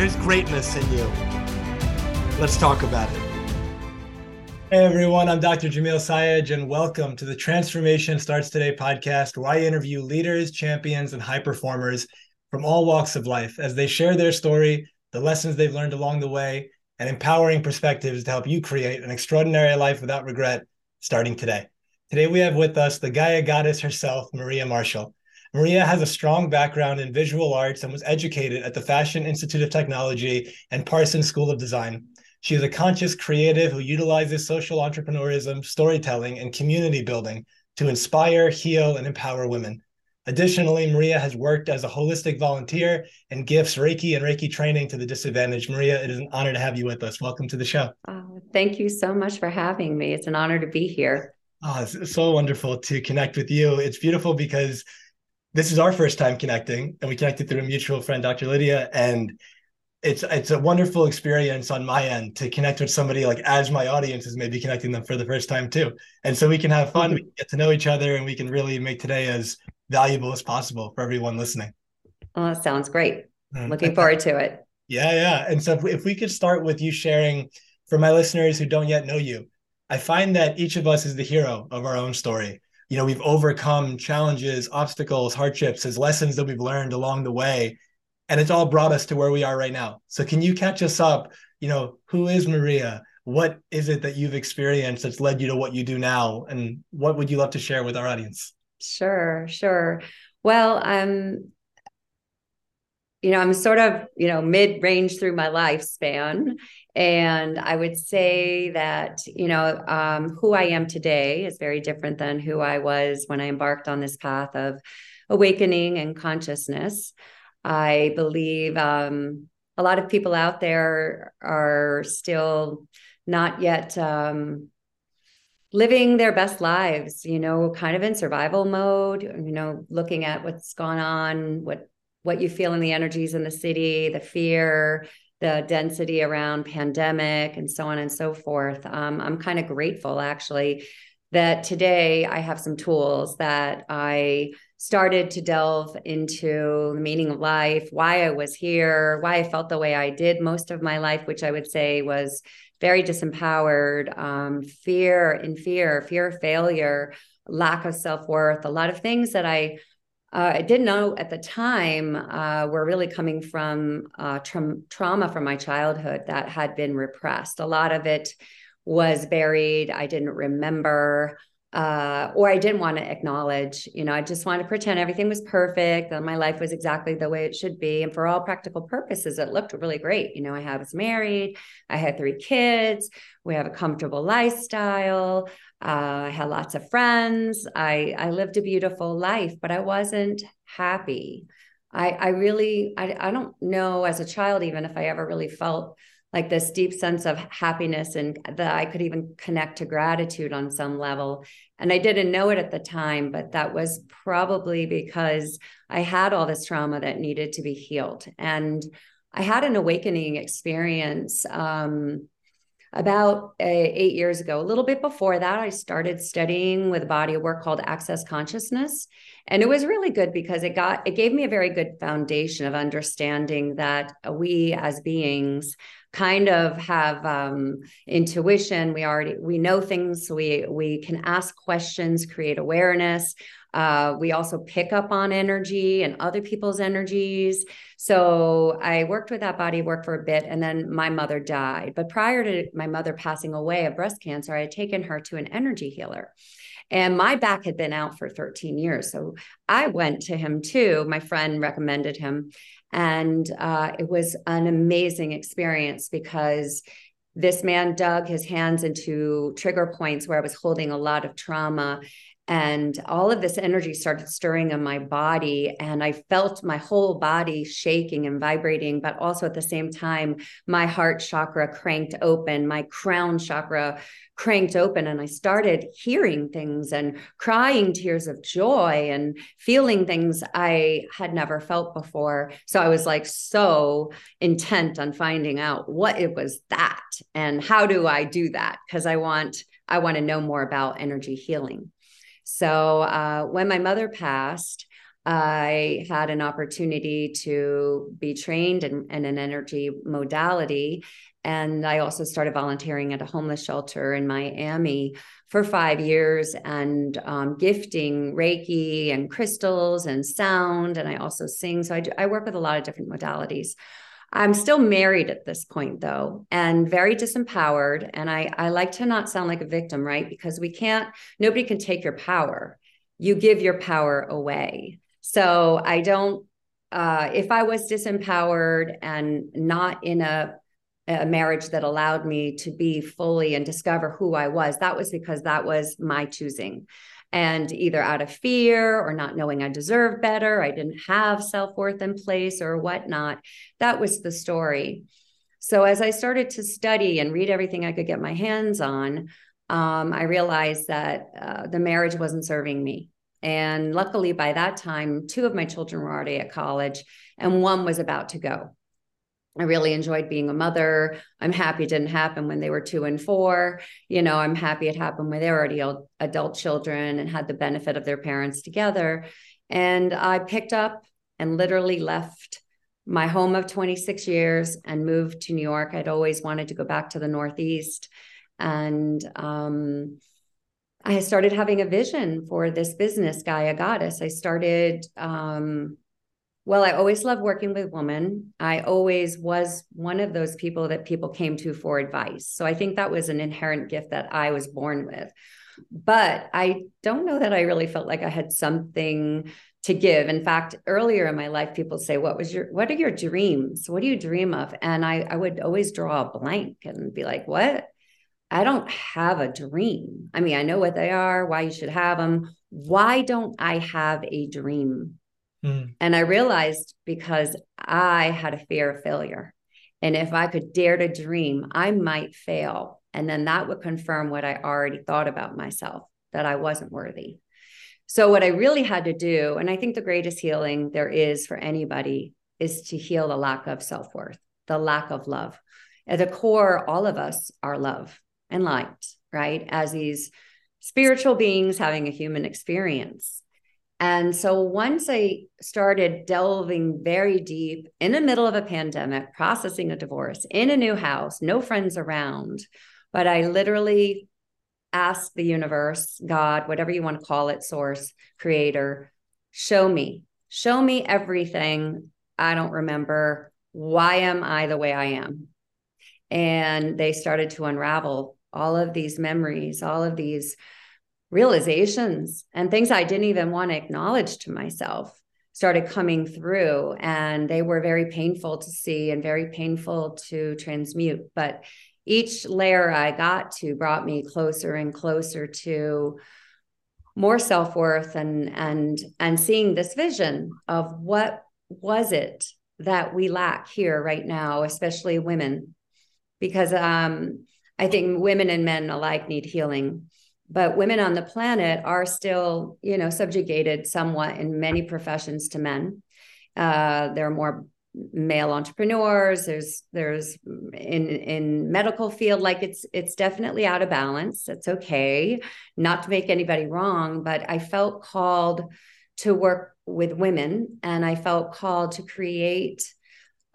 there's greatness in you. Let's talk about it. Hey everyone, I'm Dr. Jamil Sayegh, and welcome to the Transformation Starts Today podcast, where I interview leaders, champions, and high performers from all walks of life as they share their story, the lessons they've learned along the way, and empowering perspectives to help you create an extraordinary life without regret starting today. Today we have with us the Gaia goddess herself, Maria Marshall. Maria has a strong background in visual arts and was educated at the Fashion Institute of Technology and Parsons School of Design. She is a conscious creative who utilizes social entrepreneurism, storytelling, and community building to inspire, heal, and empower women. Additionally, Maria has worked as a holistic volunteer and gifts Reiki and Reiki training to the disadvantaged. Maria, it is an honor to have you with us. Welcome to the show. Oh, thank you so much for having me. It's an honor to be here. Oh, it's so wonderful to connect with you. It's beautiful because this is our first time connecting, and we connected through a mutual friend, Dr. Lydia, and it's it's a wonderful experience on my end to connect with somebody like as my audience is maybe connecting them for the first time too. And so we can have fun we can get to know each other and we can really make today as valuable as possible for everyone listening. Oh that sounds great. Mm-hmm. looking forward to it. Yeah yeah. And so if we, if we could start with you sharing for my listeners who don't yet know you i find that each of us is the hero of our own story you know we've overcome challenges obstacles hardships as lessons that we've learned along the way and it's all brought us to where we are right now. So can you catch us up? You know, who is Maria? What is it that you've experienced that's led you to what you do now? And what would you love to share with our audience? Sure, sure. Well, um, you know, I'm sort of, you know, mid-range through my lifespan. And I would say that, you know, um, who I am today is very different than who I was when I embarked on this path of awakening and consciousness. I believe um, a lot of people out there are still not yet um, living their best lives, you know, kind of in survival mode, you know, looking at what's gone on, what what you feel in the energies in the city, the fear, the density around pandemic and so on and so forth. Um, I'm kind of grateful actually that today I have some tools that I started to delve into the meaning of life, why I was here, why I felt the way I did most of my life, which I would say was very disempowered, um, fear in fear, fear of failure, lack of self worth, a lot of things that I uh, I didn't know at the time uh, were really coming from uh, tra- trauma from my childhood that had been repressed. A lot of it was buried. I didn't remember, uh, or I didn't want to acknowledge. You know, I just wanted to pretend everything was perfect, that my life was exactly the way it should be. And for all practical purposes, it looked really great. You know, I was married, I had three kids, we have a comfortable lifestyle. Uh, I had lots of friends. I I lived a beautiful life, but I wasn't happy. I I really I I don't know as a child even if I ever really felt like this deep sense of happiness and that I could even connect to gratitude on some level. And I didn't know it at the time, but that was probably because I had all this trauma that needed to be healed. And I had an awakening experience um, about uh, eight years ago. A little bit before that, I started studying with a body of work called Access Consciousness. And it was really good because it got it gave me a very good foundation of understanding that we as beings kind of have um, intuition we already we know things we we can ask questions create awareness uh, we also pick up on energy and other people's energies so i worked with that body work for a bit and then my mother died but prior to my mother passing away of breast cancer i had taken her to an energy healer and my back had been out for 13 years. So I went to him too. My friend recommended him. And uh, it was an amazing experience because this man dug his hands into trigger points where I was holding a lot of trauma and all of this energy started stirring in my body and i felt my whole body shaking and vibrating but also at the same time my heart chakra cranked open my crown chakra cranked open and i started hearing things and crying tears of joy and feeling things i had never felt before. So i was like so intent on finding out what it was that and how do i do that? Because i want i want to know more about energy healing so uh, when my mother passed, I had an opportunity to be trained in, in, an energy modality. And I also started volunteering at a homeless shelter in Miami for five years and um, gifting Reiki and crystals and sound. And I also sing. So I, do, I work with a lot of different modalities. I'm still married at this point though, and very disempowered. And I, I like to not sound like a victim, right? Because we can't, nobody can take your power. You give your power away. So I don't, uh, if I was disempowered and not in a, a marriage that allowed me to be fully and discover who I was, that was because that was my choosing and either out of fear or not knowing I deserve better, I didn't have self worth in place or whatnot. That was the story. So as I started to study and read everything I could get my hands on, um, I realized that uh, the marriage wasn't serving me. And luckily, by that time, two of my children were already at college, and one was about to go. I really enjoyed being a mother. I'm happy it didn't happen when they were two and four. You know, I'm happy it happened when they were already adult children and had the benefit of their parents together. And I picked up and literally left my home of 26 years and moved to New York. I'd always wanted to go back to the Northeast. And um, I started having a vision for this business, Gaia Goddess. I started um, well, I always loved working with women. I always was one of those people that people came to for advice. So I think that was an inherent gift that I was born with. But I don't know that I really felt like I had something to give. In fact, earlier in my life, people say, What was your what are your dreams? What do you dream of? And I, I would always draw a blank and be like, What? I don't have a dream. I mean, I know what they are, why you should have them. Why don't I have a dream? Mm. And I realized because I had a fear of failure. And if I could dare to dream, I might fail. And then that would confirm what I already thought about myself that I wasn't worthy. So, what I really had to do, and I think the greatest healing there is for anybody, is to heal the lack of self worth, the lack of love. At the core, all of us are love and light, right? As these spiritual beings having a human experience. And so once I started delving very deep in the middle of a pandemic, processing a divorce in a new house, no friends around, but I literally asked the universe, God, whatever you want to call it, source, creator, show me, show me everything I don't remember. Why am I the way I am? And they started to unravel all of these memories, all of these realizations and things I didn't even want to acknowledge to myself started coming through and they were very painful to see and very painful to transmute. But each layer I got to brought me closer and closer to more self-worth and and and seeing this vision of what was it that we lack here right now especially women. Because um I think women and men alike need healing but women on the planet are still you know subjugated somewhat in many professions to men. Uh, there are more male entrepreneurs. There's there's in in medical field like it's it's definitely out of balance. It's okay not to make anybody wrong but i felt called to work with women and i felt called to create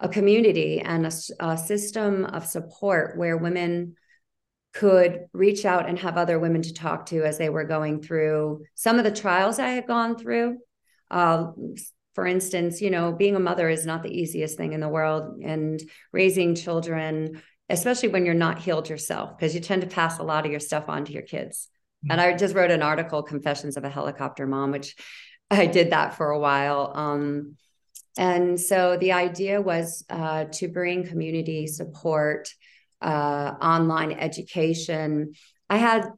a community and a, a system of support where women could reach out and have other women to talk to as they were going through some of the trials I had gone through. Uh, for instance, you know, being a mother is not the easiest thing in the world, and raising children, especially when you're not healed yourself, because you tend to pass a lot of your stuff on to your kids. Mm-hmm. And I just wrote an article, Confessions of a Helicopter Mom, which I did that for a while. Um, and so the idea was uh, to bring community support uh, online education. I had,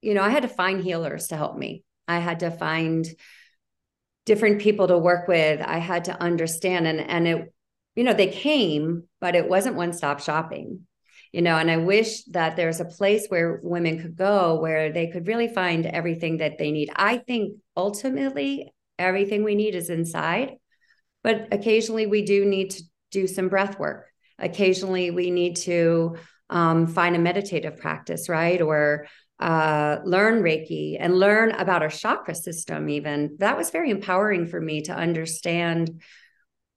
you know, I had to find healers to help me. I had to find different people to work with. I had to understand and and it you know they came, but it wasn't one-stop shopping. You know, and I wish that there's a place where women could go where they could really find everything that they need. I think ultimately everything we need is inside, but occasionally we do need to do some breath work. Occasionally we need to um, find a meditative practice, right? Or uh, learn Reiki and learn about our chakra system, even. That was very empowering for me to understand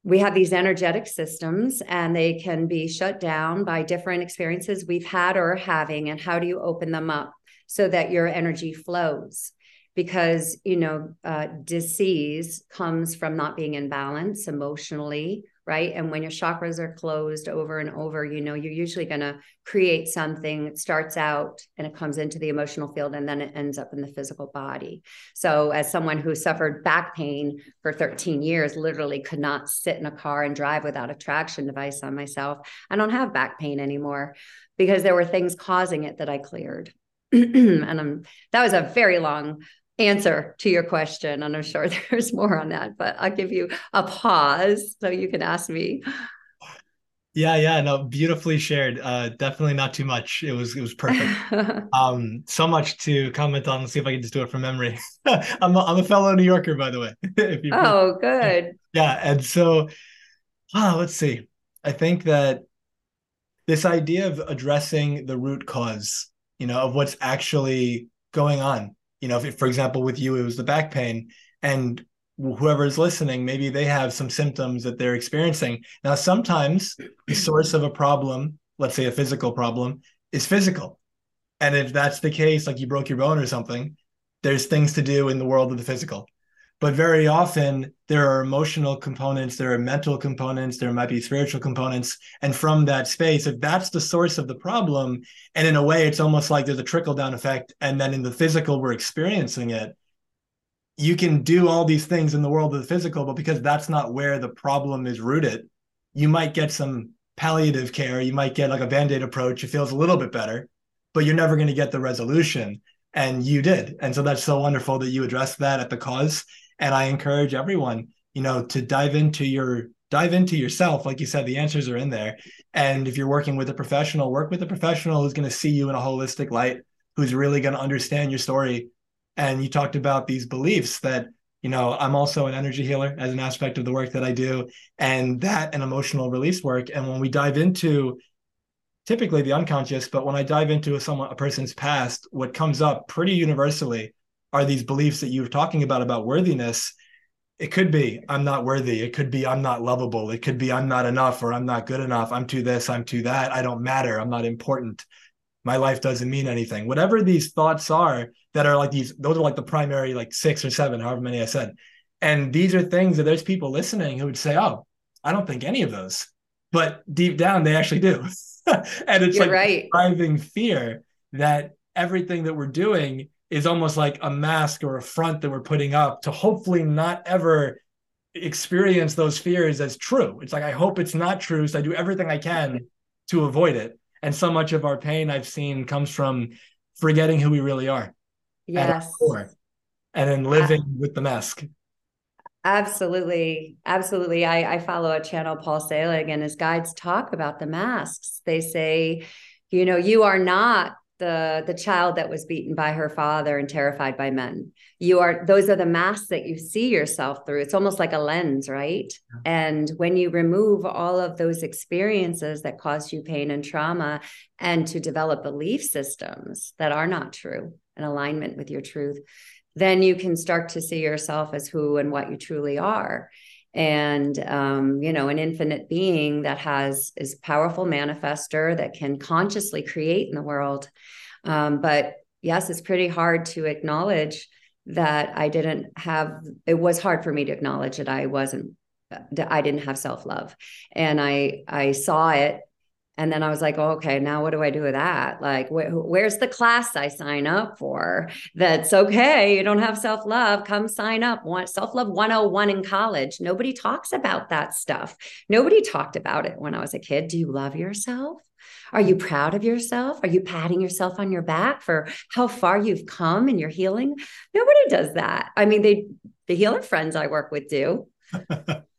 we have these energetic systems and they can be shut down by different experiences we've had or are having. And how do you open them up so that your energy flows? Because, you know, uh, disease comes from not being in balance emotionally right? And when your chakras are closed over and over, you know, you're usually going to create something that starts out and it comes into the emotional field and then it ends up in the physical body. So, as someone who suffered back pain for 13 years, literally could not sit in a car and drive without a traction device on myself, I don't have back pain anymore because there were things causing it that I cleared. and I'm, that was a very long answer to your question. And I'm sure there's more on that, but I'll give you a pause so you can ask me. Yeah, yeah, no, beautifully shared. Uh, definitely not too much. It was it was perfect. um, so much to comment on. Let's see if I can just do it from memory. I'm a, I'm a fellow New Yorker, by the way. oh, good. Yeah, and so, ah, let's see. I think that this idea of addressing the root cause, you know, of what's actually going on you know, if, for example, with you, it was the back pain, and whoever is listening, maybe they have some symptoms that they're experiencing. Now, sometimes the source of a problem, let's say a physical problem, is physical. And if that's the case, like you broke your bone or something, there's things to do in the world of the physical but very often there are emotional components there are mental components there might be spiritual components. And from that space if that's the source of the problem and in a way it's almost like there's a trickle down effect and then in the physical we're experiencing it you can do all these things in the world of the physical but because that's not where the problem is rooted you might get some palliative care you might get like a band-aid approach it feels a little bit better but you're never going to get the resolution. And you did. And so that's so wonderful that you addressed that at the cause and i encourage everyone you know to dive into your dive into yourself. Like you said the answers are in there. And if you're working with a professional work with a professional who's going to see you in a holistic light who's really going to understand your story. And you talked about these beliefs that you know i'm also an energy healer as an aspect of the work that i do and that and emotional release work. And when we dive into typically the unconscious but when i dive into a someone a person's past what comes up pretty universally are these beliefs that you were talking about about worthiness it could be i'm not worthy. It could be i'm not lovable. It could be i'm not enough or i'm not good enough. I'm too this i'm too that. I don't matter. I'm not important. My life doesn't mean anything. Whatever these thoughts are that are like these those are like the primary like six or seven however many i said. And these are things that there's people listening who would say oh i don't think any of those. But deep down they actually do. And it's You're like right. driving fear that everything that we're doing is almost like a mask or a front that we're putting up to hopefully not ever experience those fears as true. It's like I hope it's not true, so I do everything I can to avoid it. And so much of our pain I've seen comes from forgetting who we really are. Yes. and then living uh, with the mask. Absolutely. Absolutely. I, I follow a channel, Paul Selig, and his guides talk about the masks. They say, you know, you are not the the child that was beaten by her father and terrified by men. You are those are the masks that you see yourself through. It's almost like a lens right? And when you remove all of those experiences that cause you pain and trauma and to develop belief systems that are not true in alignment with your truth then you can start to see yourself as who and what you truly are and um, you know an infinite being that has is powerful manifester that can consciously create in the world. Um, but yes it's pretty hard to acknowledge that i didn't have it was hard for me to acknowledge that i wasn't that i didn't have self-love. And i i saw it and then I was like, oh, okay, now what do I do with that? Like, wh- where's the class I sign up for? That's okay. You don't have self love. Come sign up. Want self love 101 in college. Nobody talks about that stuff. Nobody talked about it when I was a kid. Do you love yourself? Are you proud of yourself? Are you patting yourself on your back for how far you've come in your healing? Nobody does that. I mean, they, the healer friends I work with do,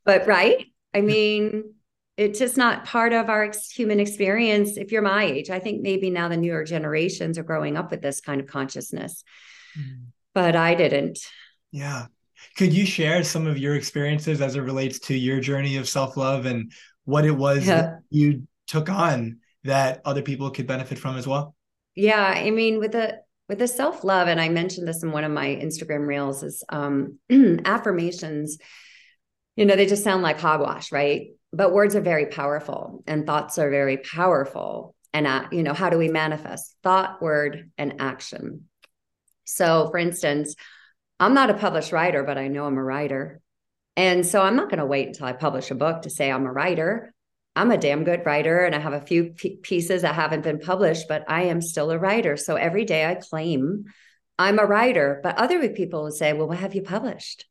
but right. I mean, it's just not part of our human experience if you're my age. I think maybe now the newer generations are growing up with this kind of consciousness. Mm. but i didn't. Yeah. Could you share some of your experiences as it relates to your journey of self-love and what it was yeah. you took on that other people could benefit from as well? Yeah i mean with the with the self-love and i mentioned this in one of my instagram reels is um affirmations you know they just sound like hogwash right but words are very powerful and thoughts are very powerful. And uh, you know how do we manifest thought word and action? So for instance i'm not a published writer but i know i'm a writer. And so i'm not going to wait until i publish a book to say i'm a writer. I'm a damn good writer and i have a few p- pieces that haven't been published but i am still a writer. So every day i claim i'm a writer but other people will say well what have you published?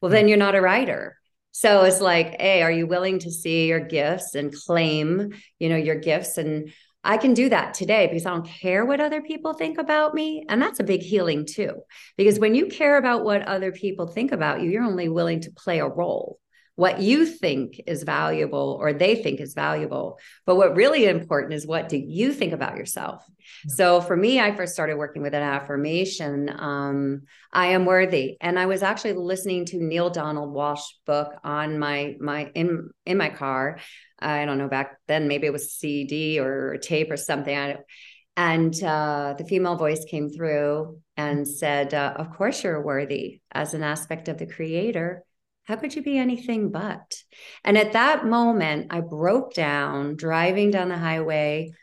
Well then you're not a writer so it's like, hey, are you willing to see your gifts and claim, you know, your gifts? And I can do that today because I don't care what other people think about me. And that's a big healing too. Because when you care about what other people think about you, you're only willing to play a role what you think is valuable or they think is valuable. But what really important is what do you think about yourself? So for me, I first started working with an affirmation. Um, I am worthy, and I was actually listening to Neale Donald Walsch book on my my in in my car. I don't know back then, maybe it was CD or tape or something. And uh, the female voice came through and said, uh, "Of course, you're worthy as an aspect of the Creator." How could you be anything but? And at that moment, I broke down driving down the highway.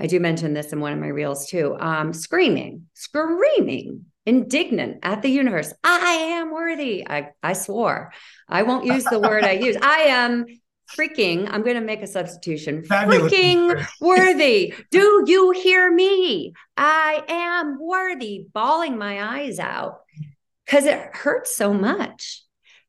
I do mention this in one of my reels too, um, screaming, screaming, indignant at the universe. I am worthy. I, I swore. I won't use the word I use. I am freaking, I'm going to make a substitution. Fabulous. Freaking worthy. Do you hear me? I am worthy, bawling my eyes out because it hurts so much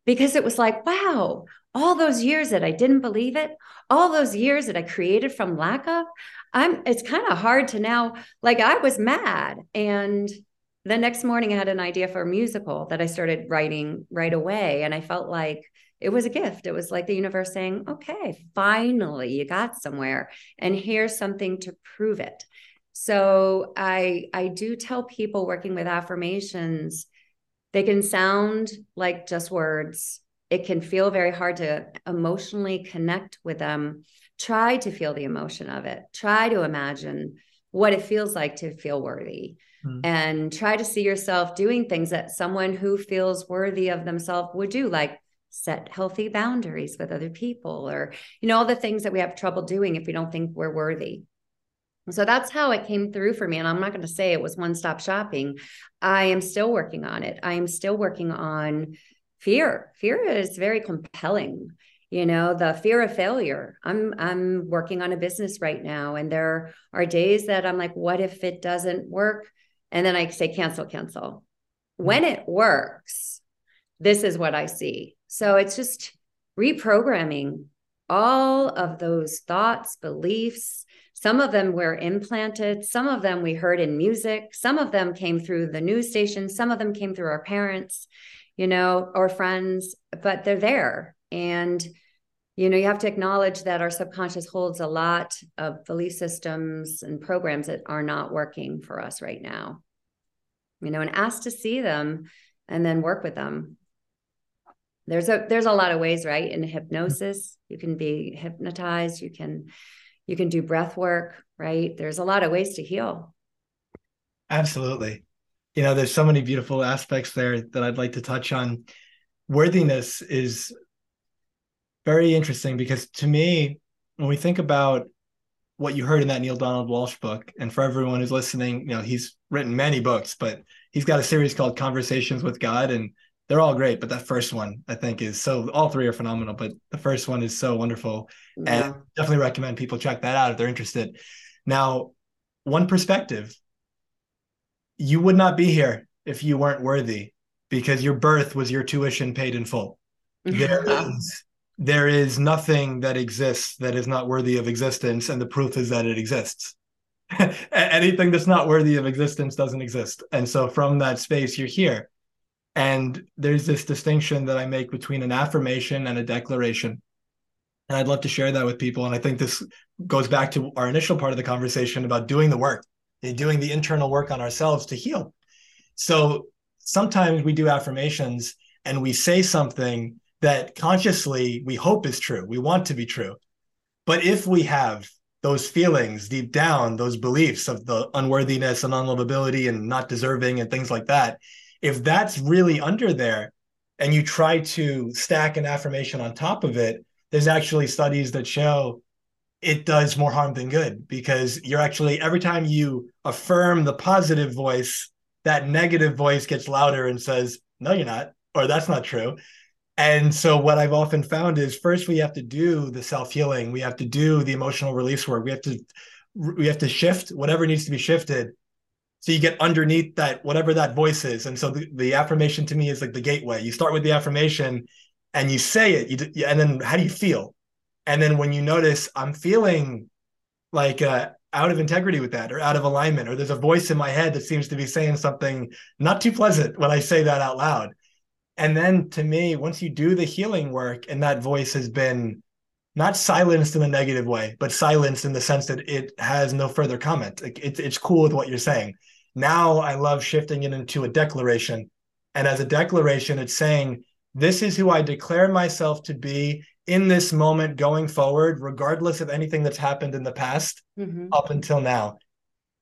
because it was like, wow, all those years that I didn't believe it, all those years that I created from lack of, I'm it's kind of hard to now like I was mad and the next morning I had an idea for a musical that I started writing right away and I felt like it was a gift. It was like the universe saying, "Okay, finally you got somewhere and here's something to prove it." So I I do tell people working with affirmations they can sound like just words. It can feel very hard to emotionally connect with them. Try to feel the emotion of it. Try to imagine what it feels like to feel worthy. Mm. And try to see yourself doing things that someone who feels worthy of themselves would do, like set healthy boundaries with other people or you know all the things that we have trouble doing if we don't think we're worthy so that's how it came through for me. And I'm not going to say it was one stop shopping. I am still working on it. I am still working on fear. Fear is very compelling. You know, the fear of failure. I'm I'm working on a business right now and there are days that I'm like what if it doesn't work? And then I say cancel cancel. Mm-hmm. When it works, this is what I see. So it's just reprogramming all of those thoughts, beliefs, some of them were implanted, some of them we heard in music, some of them came through the news station, some of them came through our parents, you know, or friends, but they're there. And, you know, you have to acknowledge that our subconscious holds a lot of belief systems and programs that are not working for us right now, you know, and ask to see them and then work with them there's a there's a lot of ways right in hypnosis you can be hypnotized you can you can do breath work, right? There's a lot of ways to heal. Absolutely. You know, there's so many beautiful aspects there that I'd like to touch on. Worthiness is very interesting because to me, when we think about what you heard in that Neale Donald Walsch book, and for everyone who's listening, you know, he's written many books, but he's got a series called Conversations with God. And they're all great, but that first one I think is so. All three are phenomenal, but the first one is so wonderful, yeah. and definitely recommend people check that out if they're interested. Now, one perspective: you would not be here if you weren't worthy, because your birth was your tuition paid in full. Mm-hmm. There is there is nothing that exists that is not worthy of existence, and the proof is that it exists. Anything that's not worthy of existence doesn't exist, and so from that space, you're here and there's this distinction that I make between an affirmation and a declaration. And I'd love to share that with people. And I think this goes back to our initial part of the conversation about doing the work, doing the internal work on ourselves to heal. So sometimes we do affirmations and we say something that consciously we hope is true. We want to be true. But if we have those feelings deep down, those beliefs of the unworthiness and unlovability and not deserving and things like that, if that's really under there and you try to stack an affirmation on top of it, there's actually studies that show it does more harm than good because you're actually every time you affirm the positive voice, that negative voice gets louder and says, No, you're not, or that's not true. And so, what I've often found is first we have to do the self healing, we have to do the emotional release work, we have to we have to shift whatever needs to be shifted so you get underneath that whatever that voice is. And so the, the affirmation to me is like the gateway. You start with the affirmation and you say it. You and then how do you feel? And then when you notice i'm feeling like uh, out of integrity with that or out of alignment or there's a voice in my head that seems to be saying something not too pleasant when i say that out loud and then to me once you do the healing work and that voice has been not silenced in a negative way but silenced in the sense that it has no further comment like it, it's cool with what you're saying now I love shifting it into a declaration. And as a declaration, it's saying, This is who I declare myself to be in this moment going forward, regardless of anything that's happened in the past mm-hmm. up until now.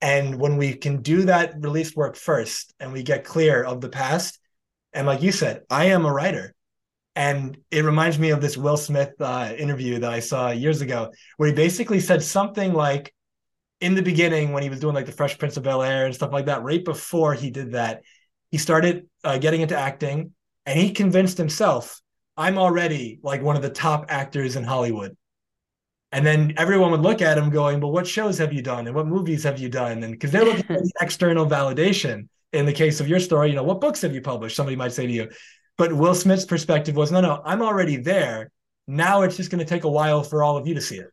And when we can do that release work first and we get clear of the past, and like you said, I am a writer. And it reminds me of this Will Smith uh, interview that I saw years ago, where he basically said something like, in the beginning when he was doing like the Fresh Prince of Bel Air and stuff like that, right before he did that, he started uh, getting into acting, and he convinced himself, "I'm already like one of the top actors in Hollywood." And then everyone would look at him going, "But what shows have you done? And what movies have you done?" And because they're looking for the external validation. In the case of your story, you know, what books have you published? Somebody might say to you. But Will Smith's perspective was, no, no, I'm already there. Now it's just going to take a while for all of you to see it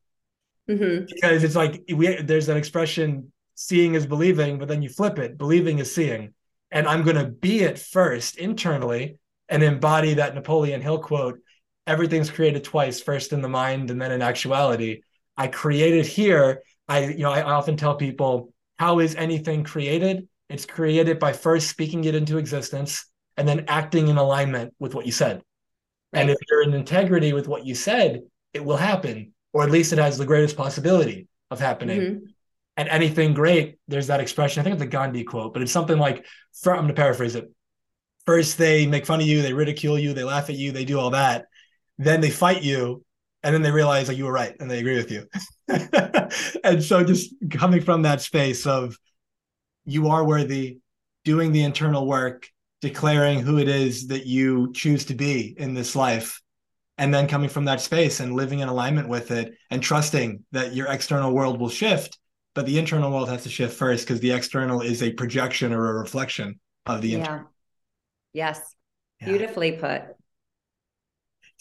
mm-hmm. because it's like we there's an expression seeing is believing but then you flip it believing is seeing and i'm going to be it first internally and embody that napoleon hill quote everything's created twice first in the mind and then in actuality i created here i you know i often tell people how is anything created it's created by first speaking it into existence and then acting in alignment with what you said right. and if you're in integrity with what you said it will happen or at least it has the greatest possibility of happening. Mm-hmm. And anything great, there's that expression. I think it's a Gandhi quote, but it's something like, I'm going to paraphrase it. First, they make fun of you, they ridicule you, they laugh at you, they do all that. Then they fight you, and then they realize that you were right and they agree with you. and so, just coming from that space of you are worthy, doing the internal work, declaring who it is that you choose to be in this life, and then coming from that space and living in alignment with it and trusting that your external world will shift but the internal world has to shift first because the external is a projection or a reflection of the yeah. internal yes yeah. beautifully put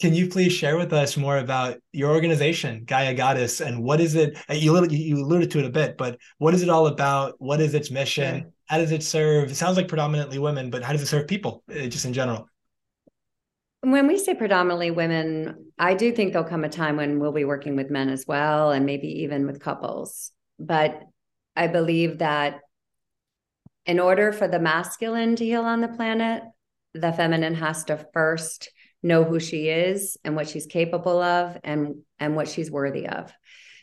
can you please share with us more about your organization gaia goddess and what is it you alluded, you alluded to it a bit but what is it all about what is its mission sure. how does it serve it sounds like predominantly women but how does it serve people uh, just in general when we say predominantly women, I do think there'll come a time when we'll be working with men as well, and maybe even with couples. But I believe that in order for the masculine to heal on the planet, the feminine has to first know who she is and what she's capable of and and what she's worthy of.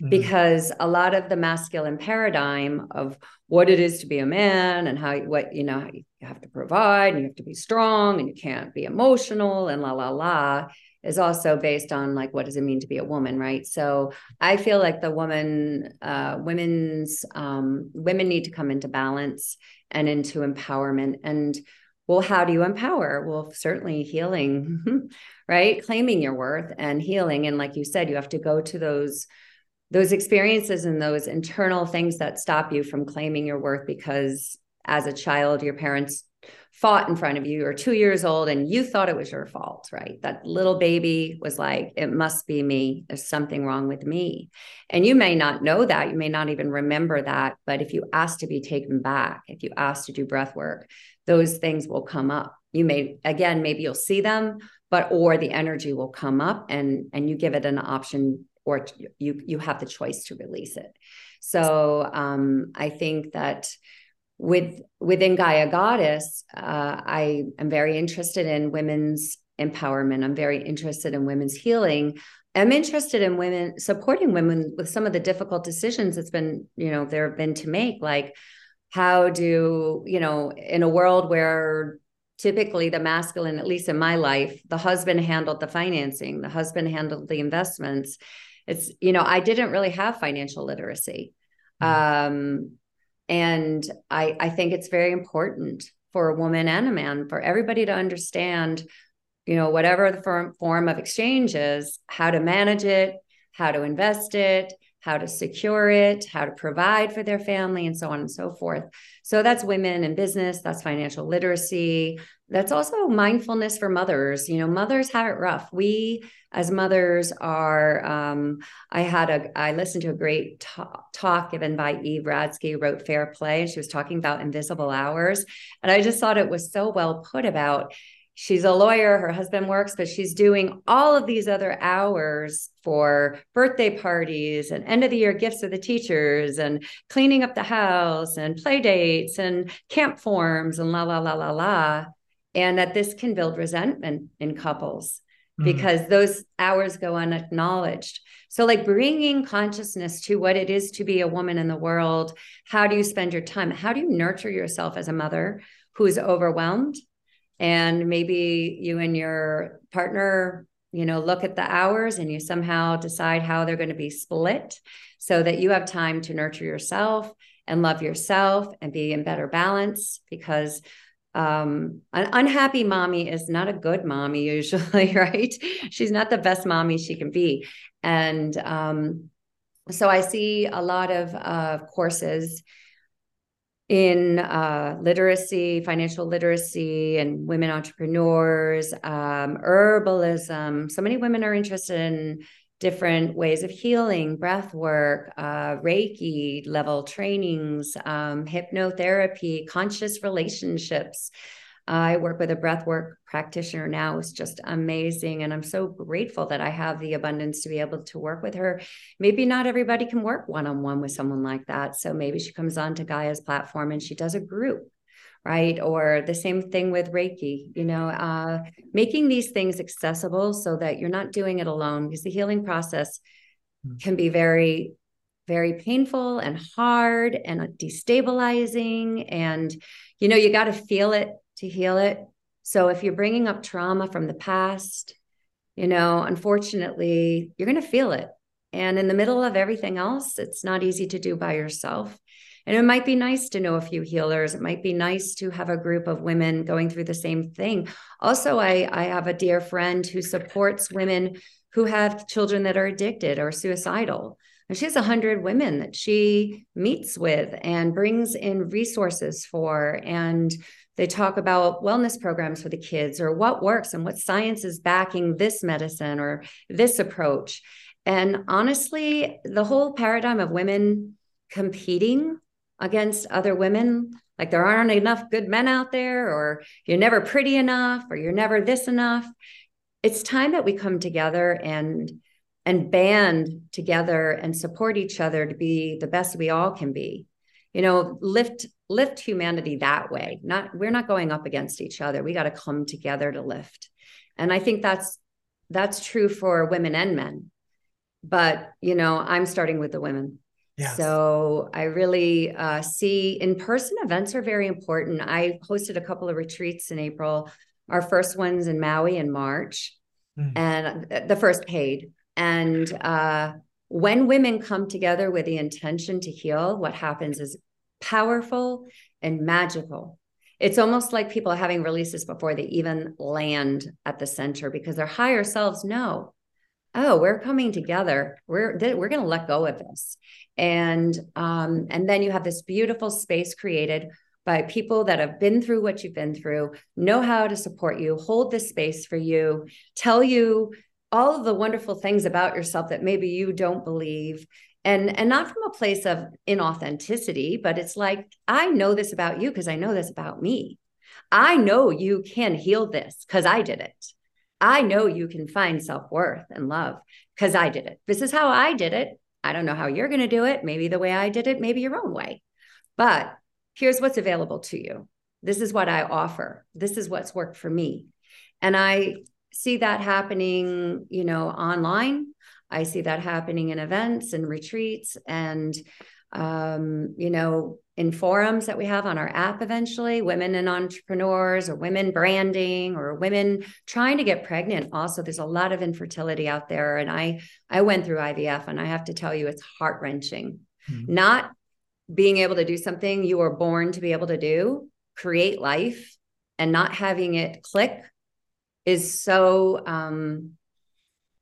Mm-hmm. because a lot of the masculine paradigm of what it is to be a man and how what you know you have to provide and you have to be strong and you can't be emotional and la la la is also based on like what does it mean to be a woman right? So i feel like the woman uh, women's um, women need to come into balance and into empowerment. And well, how do you empower? Well, certainly healing, right? Claiming your worth and healing. And like you said, you have to go to those those experiences and those internal things that stop you from claiming your worth because as a child your parents fought in front of you or two years old and you thought it was your fault, right? That little baby was like, it must be me. There's something wrong with me. And you may not know that. You may not even remember that. But if you ask to be taken back, if you ask to do breath work, those things will come up. You may, again, maybe you'll see them, but or the energy will come up and and you give it an option or you you have the choice to release it. So um, I think that with within Gaia Goddess, uh, I am very interested in women's empowerment. I'm very interested in women's healing. I'm interested in women supporting women with some of the difficult decisions that's been, you know, there have been to make, like how do, you know, in a world where typically the masculine, at least in my life, the husband handled the financing, the husband handled the investments. It's, you know, I didn't really have financial literacy. Mm-hmm. Um, and I, I think it's very important for a woman and a man, for everybody to understand, you know, whatever the form, form of exchange is, how to manage it, how to invest it, how to secure it, how to provide for their family, and so on and so forth. So that's women in business, that's financial literacy. That's also mindfulness for mothers. You know, mothers have it rough. We as mothers are, um, I had a, I listened to a great talk, talk given by Eve Rodsky, who wrote Fair Play. She was talking about invisible hours. And I just thought it was so well put about she's a lawyer her husband works but she's doing all of these other hours for birthday parties and end of the year gifts for the teachers and cleaning up the house and play dates and camp forms and la la la la la and that this can build resentment in couples mm-hmm. because those hours go unacknowledged. So like bringing consciousness to what it is to be a woman in the world how do you spend your time? How do you nurture yourself as a mother who's overwhelmed and maybe you and your partner you know look at the hours and you somehow decide how they're going to be split so that you have time to nurture yourself and love yourself and be in better balance because um, an unhappy mommy is not a good mommy usually right? She's not the best mommy she can be. And um, so i see a lot of uh, courses in uh, literacy, financial literacy, and women entrepreneurs, um, herbalism. So many women are interested in different ways of healing, breath work, uh, Reiki level trainings, um, hypnotherapy, conscious relationships. I work with a breathwork practitioner now. It's just amazing. And I'm so grateful that I have the abundance to be able to work with her. Maybe not everybody can work one on one with someone like that. So maybe she comes on to Gaia's platform and she does a group right or the same thing with reiki you know uh, making these things accessible so that you're not doing it alone because the healing process hmm. can be very very painful and hard and destabilizing and you know you got to feel it to heal it. So if you're bringing up trauma from the past, you know, unfortunately, you're going to feel it. And in the middle of everything else, it's not easy to do by yourself. And it might be nice to know a few healers. It might be nice to have a group of women going through the same thing. Also, I, I have a dear friend who supports women who have children that are addicted or suicidal. And she has 100 women that she meets with and brings in resources for. And they talk about wellness programs for the kids or what works and what science is backing this medicine or this approach. And honestly, the whole paradigm of women competing against other women, like there aren't enough good men out there, or you're never pretty enough, or you're never this enough. It's time that we come together and and band together and support each other to be the best we all can be you know lift lift humanity that way. Not we're not going up against each other. We got to come together to lift. And i think that's that's true for women and men. But you know i'm starting with the women. Yes. so i really uh, see in-person events are very important. I hosted a couple of retreats in april. Our first ones in maui in march. Mm. and the first paid. And uh, when women come together with the intention to heal, what happens is powerful and magical. it's almost like people having releases before they even land at the center because their higher selves know oh we're coming together we're we're going to let go of this and um and then you have this beautiful space created by people that have been through what you've been through know how to support you hold this space for you tell you all of the wonderful things about yourself that maybe you don't believe. And and not from a place of inauthenticity but it's like i know this about you because i know this about me. I know you can heal this because i did it. I know you can find self-worth and love because i did it. This is how i did it. I don't know how you're going to do it. Maybe the way i did it maybe your own way. But here's what's available to you. This is what i offer. This is what's worked for me. And i see that happening, you know, online. I see that happening in events and retreats and um, you know, in forums that we have on our app eventually, women and entrepreneurs or women branding or women trying to get pregnant. Also, there's a lot of infertility out there. And I I went through IVF and I have to tell you it's heart-wrenching. Mm-hmm. Not being able to do something you were born to be able to do, create life, and not having it click is so um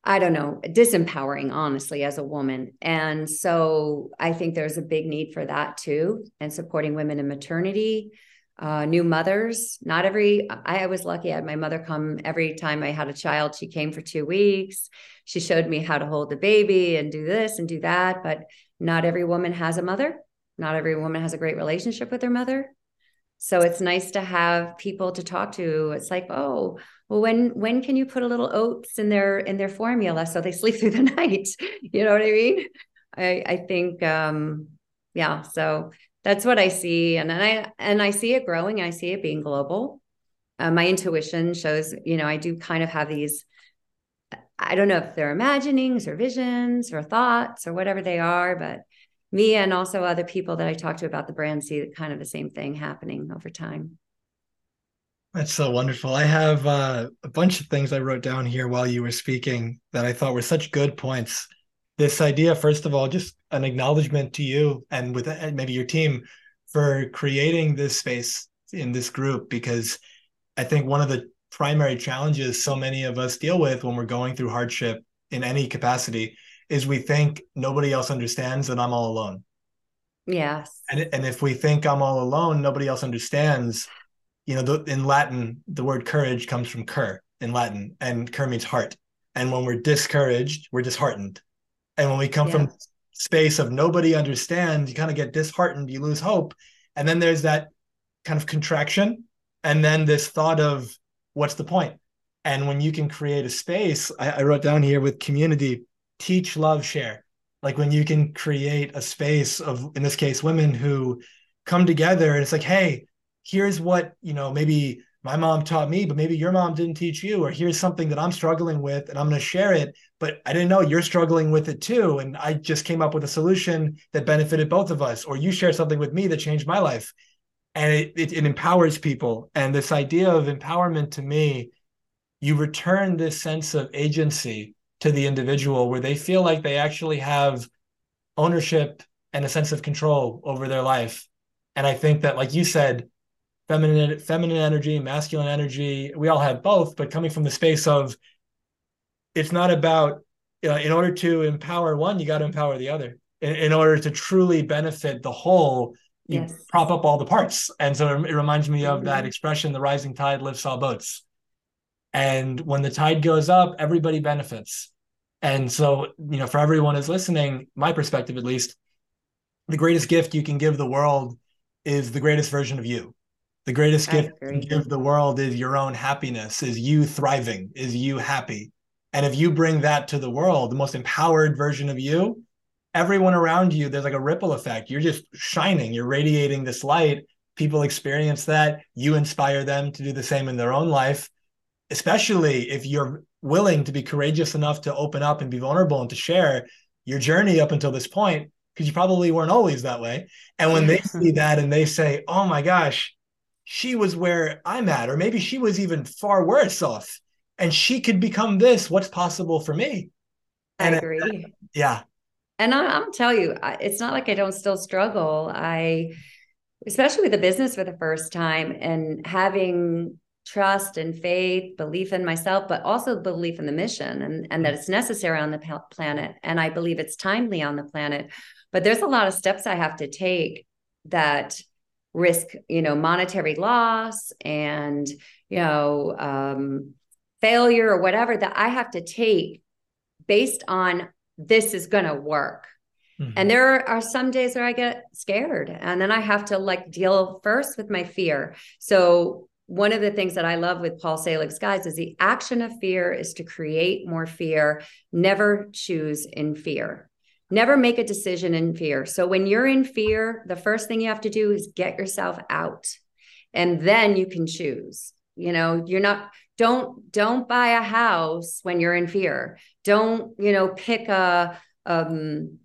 I don't know, disempowering, honestly, as a woman. And so I think there's a big need for that too, and supporting women in maternity, uh, new mothers. Not every, I was lucky. I had my mother come every time I had a child. She came for two weeks. She showed me how to hold the baby and do this and do that. But not every woman has a mother. Not every woman has a great relationship with their mother. So it's nice to have people to talk to. It's like, oh, well, when when can you put a little oats in their in their formula so they sleep through the night? You know what I mean? I I think um yeah, so that's what I see. And I and I see it growing. I see it being global. Uh, my intuition shows, you know, I do kind of have these I don't know if they're imaginings or visions or thoughts or whatever they are, but me and also other people that I talk to about the brand see kind of the same thing happening over time. That's so wonderful. I have uh, a bunch of things I wrote down here while you were speaking that I thought were such good points. This idea, first of all, just an acknowledgement to you and with uh, maybe your team for creating this space in this group, because I think one of the primary challenges so many of us deal with when we're going through hardship in any capacity is we think nobody else understands that I'm all alone. Yes. And and if we think I'm all alone, nobody else understands. You know, the, in Latin, the word courage comes from cur in Latin, and cur means heart. And when we're discouraged, we're disheartened. And when we come yeah. from space of nobody understands, you kind of get disheartened, you lose hope. And then there's that kind of contraction, and then this thought of what's the point? And when you can create a space, I, I wrote down here with community teach, love, share. Like when you can create a space of, in this case, women who come together and it's like, hey, here's what, you know, maybe my mom taught me, but maybe your mom didn't teach you, or here's something that I'm struggling with and I'm going to share it. But I didn't know you're struggling with it too. And I just came up with a solution that benefited both of us, or you share something with me that changed my life. And it, it, it empowers people. And this idea of empowerment to me, you return this sense of agency to the individual where they feel like they actually have ownership and a sense of control over their life. And I think that, like you said, feminine feminine energy, masculine energy, we all have both, but coming from the space of it's not about you know, in order to empower one, you got to empower the other. In, in, order to truly benefit the whole, you yes. prop up all the parts. And so it, it reminds me of mm-hmm. that expression, the rising tide lifts all boats. And when the tide goes up, everybody benefits. And so, you know, for everyone who's listening, my perspective at least, the greatest gift you can give the world is the greatest version of you. The greatest I gift agree. you can give the world is your own happiness, is you thriving, is you happy. And if you bring that to the world, the most empowered version of you, everyone around you, there's like a ripple effect. You're just shining, you're radiating this light. People experience that. You inspire them to do the same in their own life, especially if you're willing to be courageous enough to open up and be vulnerable and to share your journey up until this point because you probably weren't always that way and when they see that and they say oh my gosh she was where i'm at or maybe she was even far worse off and she could become this what's possible for me and i agree yeah and I, i'm tell you it's not like i don't still struggle i especially with a business for the first time and having trust and faith, belief in myself, but also belief in the mission and, and that it's necessary on the planet. And I believe it's timely on the planet. But there's a lot of steps I have to take that risk, you know, monetary loss and, you know, um, failure or whatever that I have to take based on this is going to work. Mm-hmm. And there are some days where I get scared and then I have to like deal first with my fear. So one of the things that I love with Paul Selig's guys is the action of fear is to create more fear. Never choose in fear. Never make a decision in fear. So when you're in fear, the first thing you have to do is get yourself out. And then you can choose. You know, you're not don't don't buy a house when you're in fear. Don't, you know, pick a um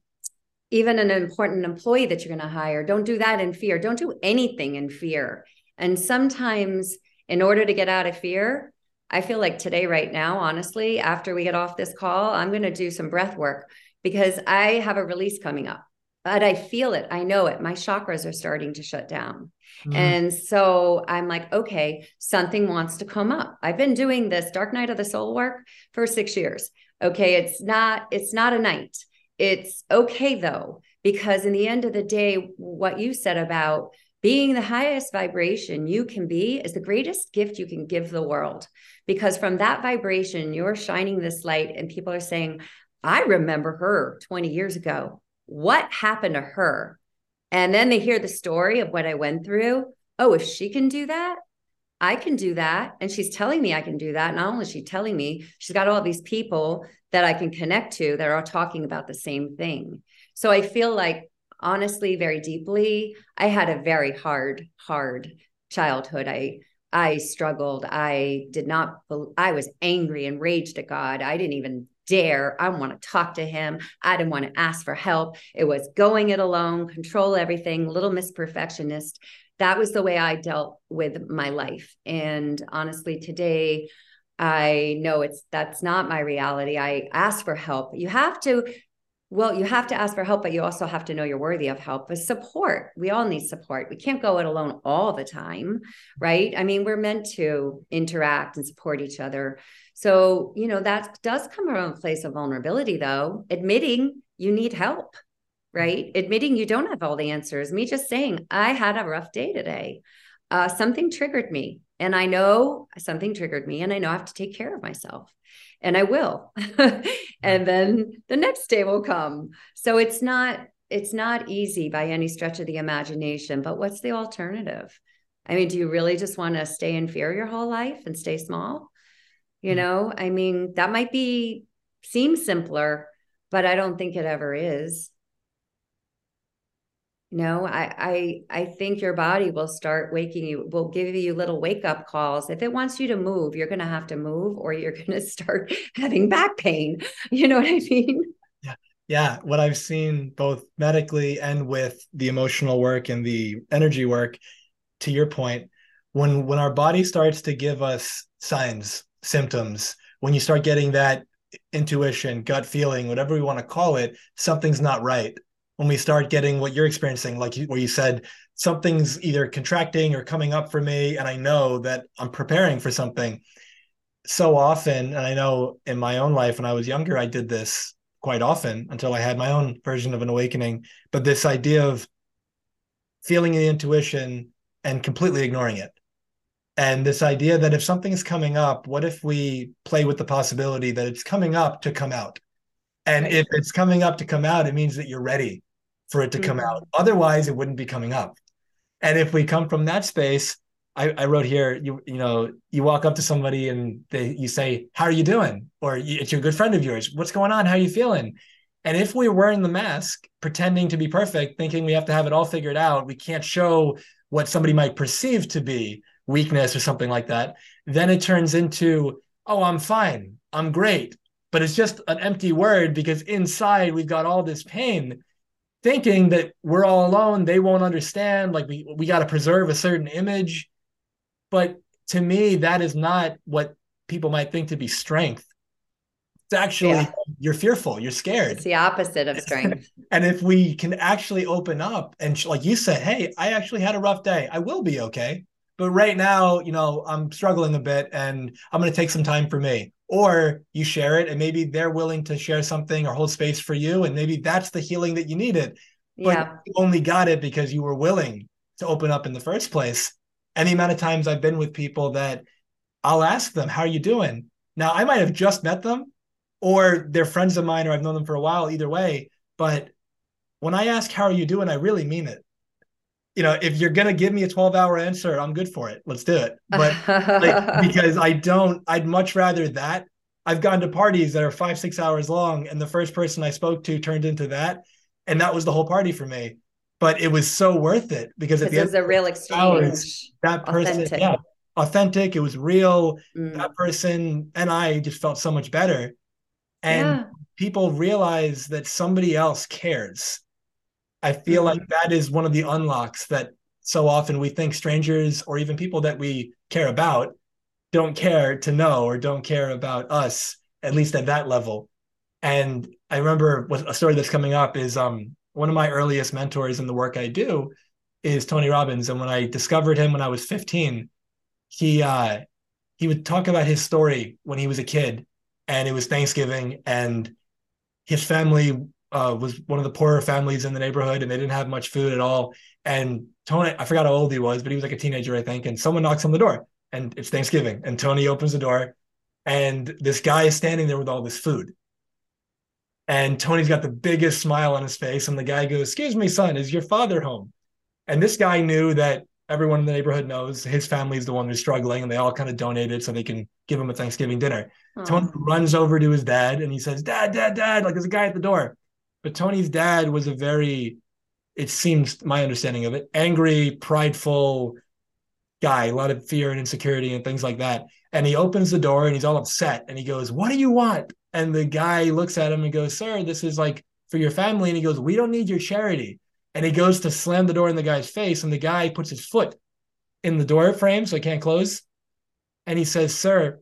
even an important employee that you're going to hire. Don't do that in fear. Don't do anything in fear and sometimes, in order to get out of fear, I feel like today, right now, honestly, after we get off this call, I'm going to do some breath work because I have a release coming up. But I feel it. I know it. My chakras are starting to shut down. Mm-hmm. And so I'm like, okay, something wants to come up. I've been doing this dark night of the soul work for six years. Okay. It's not, it's not a night. It's okay though, because in the end of the day, what you said about being the highest vibration you can be is the greatest gift you can give the world. Because from that vibration, you're shining this light, and people are saying, I remember her 20 years ago. What happened to her? And then they hear the story of what I went through. Oh, if she can do that, I can do that. And she's telling me I can do that. Not only is she telling me, she's got all these people that I can connect to that are talking about the same thing. So I feel like honestly very deeply i had a very hard hard childhood i i struggled i did not i was angry and raged at god i didn't even dare. I want to talk to him. I didn't want to ask for help. It was going it alone control everything little miss perfectionist that was the way i dealt with my life. And honestly today I know it's that's not my reality. I ask for help. You have to well, you have to ask for help, but you also have to know you're worthy of help. But support, we all need support. We can't go it alone all the time, right? I mean, we're meant to interact and support each other. So, you know, that does come from a place of vulnerability, though, admitting you need help, right? Admitting you don't have all the answers. Me just saying, I had a rough day today. Uh, something triggered me, and I know something triggered me, and I know I have to take care of myself and I will. and then the next day will come. So it's not it's not easy by any stretch of the imagination, but what's the alternative? I mean, do you really just want to stay in fear your whole life and stay small? You mm. know, I mean, that might be seem simpler, but I don't think it ever is. No, I, I I think your body will start waking you, will give you little wake up calls. If it wants you to move, you're going to have to move, or you're going to start having back pain. You know what I mean? Yeah, yeah. What I've seen both medically and with the emotional work and the energy work, to your point, when when our body starts to give us signs, symptoms, when you start getting that intuition, gut feeling, whatever we want to call it, something's not right when we start getting what you're experiencing, like where you said something's either contracting or coming up for me, and I know that I'm preparing for something. So often, and I know in my own life when I was younger, I did this quite often until I had my own version of an awakening. But this idea of feeling the intuition and completely ignoring it. And this idea that if something is coming up, what if we play with the possibility that it's coming up to come out? And if it's coming up to come out, it means that you're ready for it to come mm-hmm. out. Otherwise, it wouldn't be coming up. And if we come from that space, I, I, wrote here, you you know, you walk up to somebody and they you say, "How are you doing?" Or it's your good friend of yours. What's going on? How are you feeling? And if we're wearing the mask, pretending to be perfect, thinking we have to have it all figured out, we can't show what somebody might perceive to be weakness or something like that. Then it turns into, "Oh, I'm fine. I'm great." But it's just an empty word because inside we've got all this pain thinking that we're all alone they won't understand like we we got to preserve a certain image but to me that is not what people might think to be strength it's actually yeah. you're fearful you're scared it's the opposite of strength and if we can actually open up and like you said, hey, I actually had a rough day. I will be okay. But right now, you know, I'm struggling a bit and I'm going to take some time for me. Or you share it and maybe they're willing to share something or hold space for you. And maybe that's the healing that you needed. But yeah. you only got it because you were willing to open up in the first place. Any amount of times I've been with people that I'll ask them, How are you doing? Now, I might have just met them or they're friends of mine or I've known them for a while, either way. But when I ask, How are you doing? I really mean it. You know, if you're going to give me a 12 hour answer, I'm good for it. Let's do it. But like, because I don't, I'd much rather that. I've gone to parties that are five, six hours long, and the first person I spoke to turned into that. And that was the whole party for me but it was so worth it because it was a real exchange. Hours, that person, authentic. yeah, authentic. It was real. Mm. That person and I just felt so much better. And yeah. people realize that somebody else cares. I feel mm. like that is one of the unlocks that so often we think strangers or even people that we care about don't care to know or don't care about us, at least at that level. And I remember a story that's coming up is um one of my earliest mentors in the work I do is Tony Robbins. And when I discovered him when I was 15, he uh, he would talk about his story when he was a kid, and it was Thanksgiving, and his family uh, was one of the poorer families in the neighborhood, and they didn't have much food at all. And Tony, I forgot how old he was, but he was like a teenager, I think. And someone knocks on the door, and it's Thanksgiving, and Tony opens the door, and this guy is standing there with all this food and Tony's got the biggest smile on his face. And the guy goes, Excuse me, son, is your father home? And this guy knew that everyone in the neighborhood knows his family is the one who's struggling and they all kind of donated so they can give him a Thanksgiving dinner. Tony runs over to his dad and he says, Dad, dad, dad, like there's a guy at the door. But Tony's dad was a very, it seems my understanding of it, angry, prideful guy, a lot of fear and insecurity and things like that. And he opens the door and he's all upset and he goes, What do you want? And the guy looks at him and goes, Sir, this is like for your family. And he goes, We don't need your charity. And he goes to slam the door in the guy's face. And the guy puts his foot in the door frame so it can't close. And he says, Sir,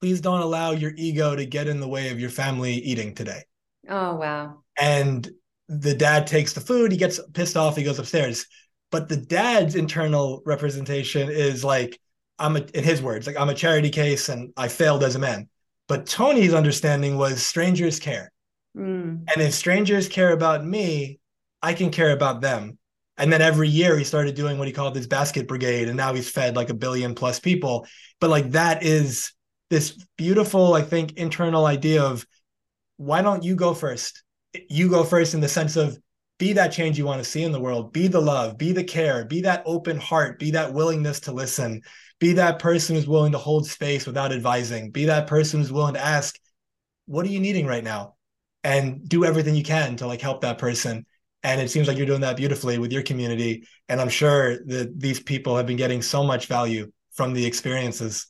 please don't allow your ego to get in the way of your family eating today. Oh, wow. And the dad takes the food. He gets pissed off. He goes upstairs. But the dad's internal representation is like, I'm a, in his words, like I'm a charity case and I failed as a man. But Tony's understanding was strangers care. Mm. And if strangers care about me, I can care about them. And then every year he started doing what he called his basket brigade. And now he's fed like a billion plus people. But like that is this beautiful, I think, internal idea of why don't you go first? You go first in the sense of be that change you want to see in the world, be the love, be the care, be that open heart, be that willingness to listen, be that person who's willing to hold space without advising. Be that person who's willing to ask what are you needing right now? And do everything you can to like help that person. And it seems like you're doing that beautifully with your community. And i'm sure that these people have been getting so much value from the experiences.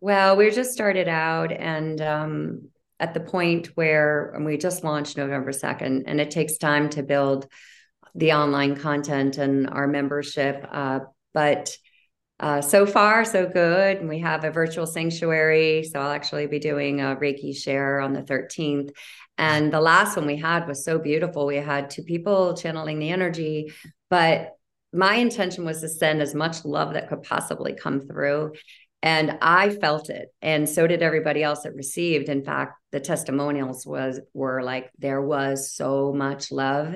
Well we just started out and um, at the point where we just launched november 2nd and it takes time to build the online content and our membership uh, but uh, so far, so good. And we have a virtual sanctuary. So I'll actually be doing a Reiki share on the 13th. And the last one we had was so beautiful. We had two people channeling the energy, but my intention was to send as much love that could possibly come through and i felt it and so did everybody else that received. In fact the testimonials was were like there was so much love.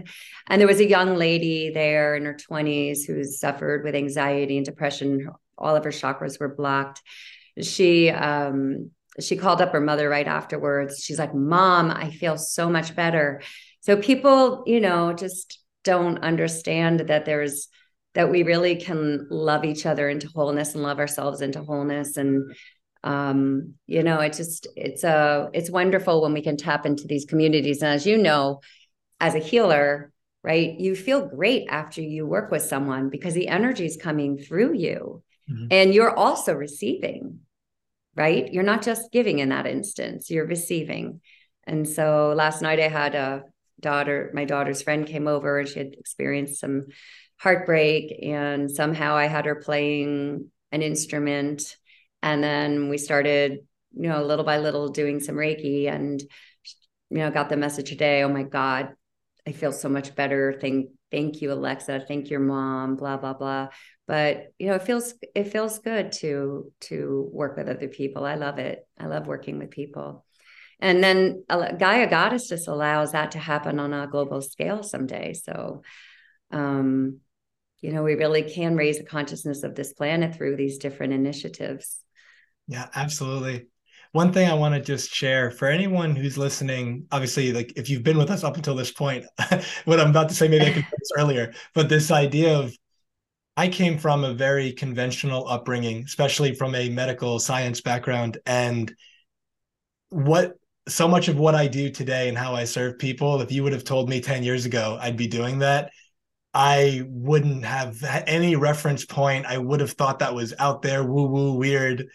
And there was a young lady there in her 20s who suffered with anxiety and depression. All of her chakras were blocked. She um she called up her mother right afterwards. She's like mom i feel so much better. So people you know just don't understand that there's that we really can love each other into wholeness and love ourselves into wholeness. And um, you know it's just it's a it's wonderful when we can tap into these communities. And as you know as a healer right you feel great after you work with someone because the energy is coming through you. Mm-hmm. and you're also receiving right? You're not just giving in that instance you're receiving. And so last night i had a daughter my daughter's friend came over and she had experienced some heartbreak and somehow i had her playing an instrument and then we started you know little by little doing some reiki and you know got the message today oh my god I feel so much better. Thank thank you, Alexa. Thank your mom, blah, blah, blah. But you know, it feels it feels good to to work with other people. I love it. I love working with people. And then Gaia Goddess just allows that to happen on a global scale someday. So um, you know, we really can raise the consciousness of this planet through these different initiatives. Yeah, absolutely. One thing I want to just share for anyone who's listening, obviously, like if you've been with us up until this point, what I'm about to say, maybe I could this earlier, but this idea of I came from a very conventional upbringing, especially from a medical science background. And what so much of what I do today and how I serve people, if you would have told me 10 years ago, I'd be doing that. I wouldn't have any reference point. I would have thought that was out there, woo woo, weird.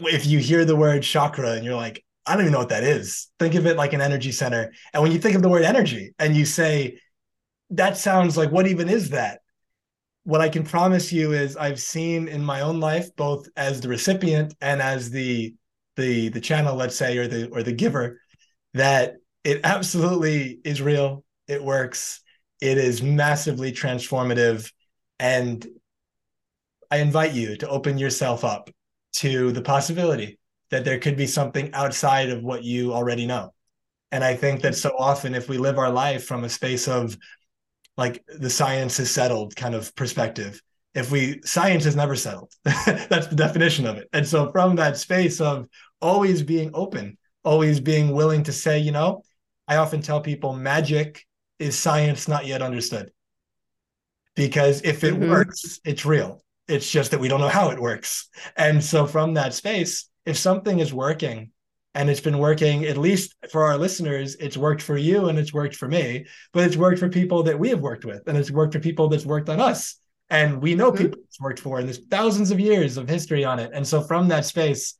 If you hear the word chakra and you're like, I don't even know what that is, think of it like an energy center. And when you think of the word energy and you say, that sounds like, what even is that? What I can promise you is I've seen in my own life, both as the recipient and as the the the channel, let's say, or the or the giver, that it absolutely is real. It works it is massively transformative. And I invite you to open yourself up to the possibility that there could be something outside of what you already know. And I think that so often, if we live our life from a space of like the science is settled kind of perspective, if we science is never settled, that's the definition of it. And so, from that space of always being open, always being willing to say, you know, I often tell people magic is science not yet understood? Because if it mm-hmm. works, it's real. It's just that we don't know how it works. And so, from that space, if something is working and it's been working, at least for our listeners, it's worked for you and it's worked for me, but it's worked for people that we have worked with and it's worked for people that's worked on us. And we know mm-hmm. people it's worked for, and there's thousands of years of history on it. And so, from that space,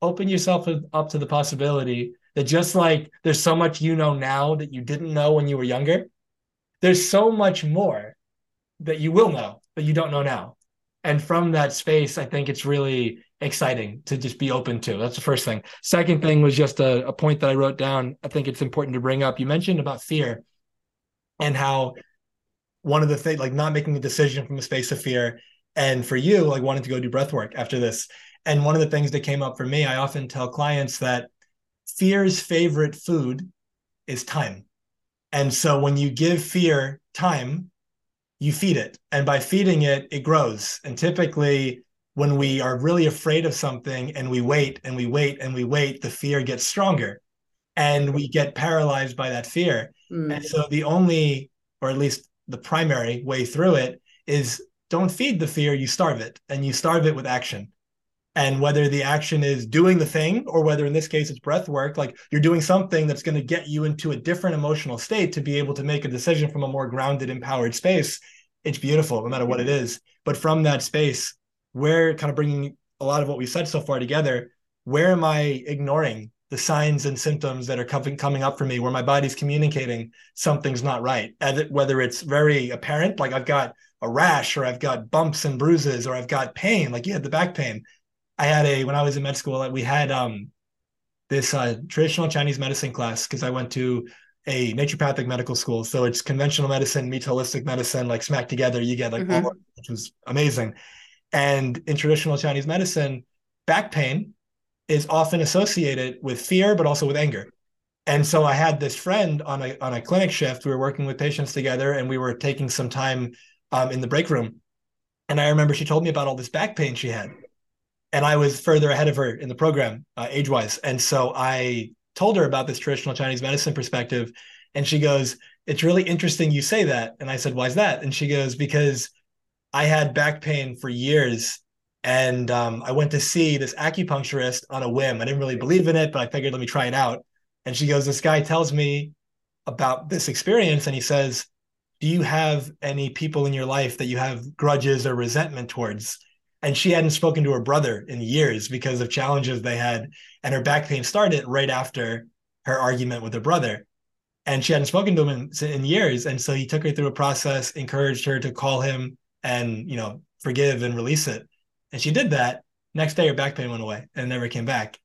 open yourself up to the possibility that just like there's so much you know now that you didn't know when you were younger, there's so much more that you will know that you don't know now. And from that space, I think it's really exciting to just be open to. That's the first thing. Second thing was just a, a point that I wrote down. I think it's important to bring up. You mentioned about fear and how one of the things, like not making a decision from a space of fear. And for you, like wanting to go do breath work after this. And one of the things that came up for me, I often tell clients that fear's favorite food is time. And so when you give fear time, you feed it. And by feeding it, it grows. And typically, when we are really afraid of something and we wait and we wait and we wait, the fear gets stronger and we get paralyzed by that fear. Mm. And so the only, or at least the primary way through it is don't feed the fear, you starve it and you starve it with action and whether the action is doing the thing or whether in this case it's breath work like you're doing something that's going to get you into a different emotional state to be able to make a decision from a more grounded empowered space it's beautiful no matter what it is. But from that space where kind of bringing a lot of what we said so far together where am i ignoring the signs and symptoms that are coming coming up for me where my body's communicating something's not right? Whether it's very apparent like i've got a rash or i've got bumps and bruises or i've got pain like you had the back pain I had a when I was in med school, we had um this uh, traditional Chinese medicine class because I went to a naturopathic medical school. So it's conventional medicine meets holistic medicine, like smack together. You get like mm-hmm. which was amazing. And in traditional Chinese medicine, back pain is often associated with fear, but also with anger. And so I had this friend on a on a clinic shift. We were working with patients together, and we were taking some time um, in the break room. And I remember she told me about all this back pain she had and I was further ahead of her in the program uh, age wise. And so I told her about this traditional Chinese medicine perspective. And she goes, It's really interesting you say that. And I said, Why is that? And she goes, Because I had back pain for years. And um, I went to see this acupuncturist on a whim. I didn't really believe in it, but I figured let me try it out. And she goes, This guy tells me about this experience. And he says, Do you have any people in your life that you have grudges or resentment towards? And she hadn't spoken to her brother in years because of challenges they had and her back pain started right after her argument with her brother and she hadn't spoken to him in, in, years and so he took her through a process encouraged her to call him and you know forgive and release it and she did that next day her back pain went away and never came back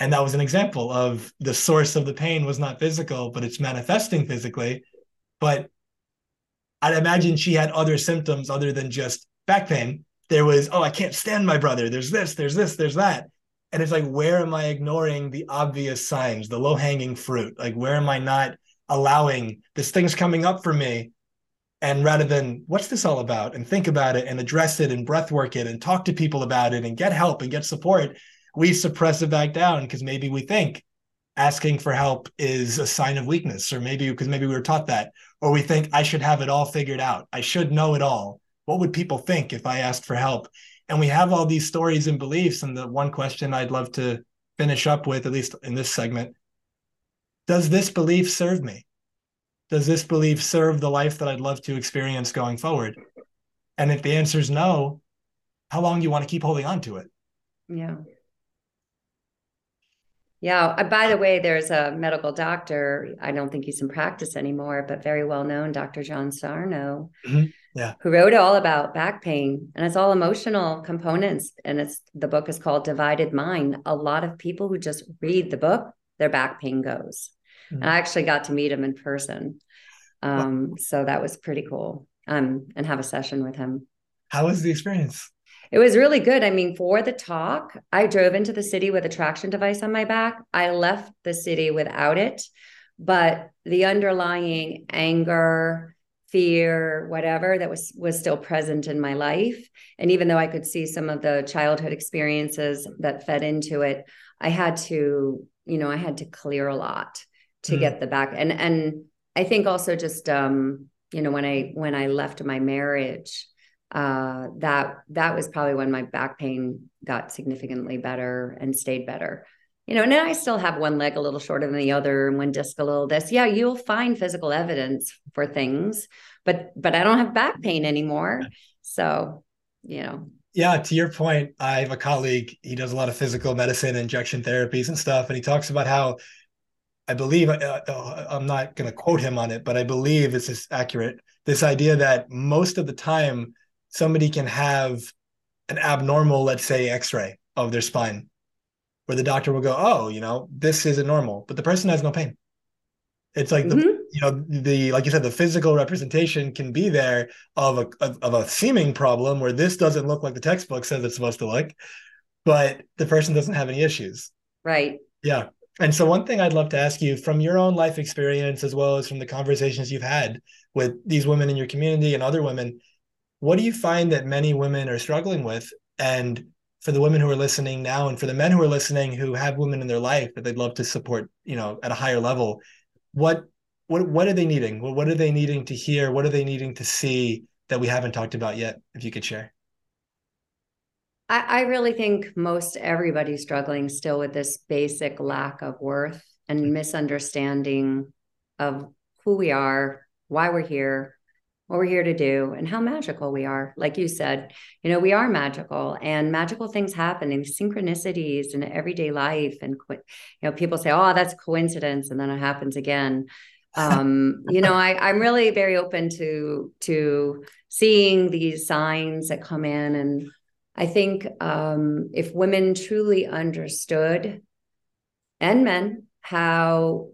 And that was an example of the source of the pain was not physical, but it's manifesting physically. But I'd imagine she had other symptoms other than just back pain. There was, oh, I can't stand my brother. There's this, there's this, there's that. And it's like, where am I ignoring the obvious signs, the low hanging fruit? Like, where am I not allowing this thing's coming up for me? And rather than what's this all about and think about it and address it and breath work it and talk to people about it and get help and get support, we suppress it back down because maybe we think asking for help is a sign of weakness, or maybe because maybe we were taught that, or we think I should have it all figured out. I should know it all. What would people think if I asked for help? And we have all these stories and beliefs. And the one question I'd love to finish up with, at least in this segment, does this belief serve me? Does this belief serve the life that I'd love to experience going forward? And if the answer is no, how long do you want to keep holding on to it? Yeah. Yeah. Uh, by the way, there's a medical doctor. I don't think he's in practice anymore, but very well known, Dr. John Sarno, mm-hmm. yeah. who wrote all about back pain, and it's all emotional components. And it's the book is called Divided Mind. A lot of people who just read the book, their back pain goes. Mm-hmm. And I actually got to meet him in person, um, wow. so that was pretty cool. Um, and have a session with him. How was the experience? It was really good. I mean, for the talk, I drove into the city with a traction device on my back. I left the city without it, but the underlying anger, fear, whatever that was was still present in my life. And even though I could see some of the childhood experiences that fed into it, I had to, you know, I had to clear a lot to mm. get the back. And and I think also just um, you know, when I when I left my marriage, uh, that that was probably when my back pain got significantly better and stayed better. You know, and then I still have one leg a little shorter than the other and one disc a little this. Yeah, you'll find physical evidence for things, but but I don't have back pain anymore. So, you know. Yeah, to your point, I have a colleague, he does a lot of physical medicine, injection therapies and stuff, and he talks about how I believe uh, uh, I'm not going to quote him on it, but I believe this is accurate. This idea that most of the time somebody can have an abnormal, let's say, x-ray of their spine where the doctor will go, oh, you know, this isn't normal, but the person has no pain. It's like the, mm-hmm. you know, the, like you said, the physical representation can be there of a, of, of a seeming problem where this doesn't look like the textbook says it's supposed to look, but the person doesn't have any issues. Right. Yeah. And so, one thing I'd love to ask you from your own life experience, as well as from the conversations you've had with these women in your community and other women, what do you find that many women are struggling with? And for the women who are listening now, and for the men who are listening who have women in their life that they'd love to support, you know, at a higher level, what what what are they needing? What are they needing to hear? What are they needing to see that we haven't talked about yet? If you could share. I, I really think most everybody's struggling still with this basic lack of worth and mm-hmm. misunderstanding of who we are, why we're here, what we're here to do and how magical we are. Like you said, you know, we are magical and magical things happen in synchronicities in everyday life. And, you know, people say, oh, that's coincidence. And then it happens again. Um, you know, I, I'm really very open to, to seeing these signs that come in. And I think um, if women truly understood and men how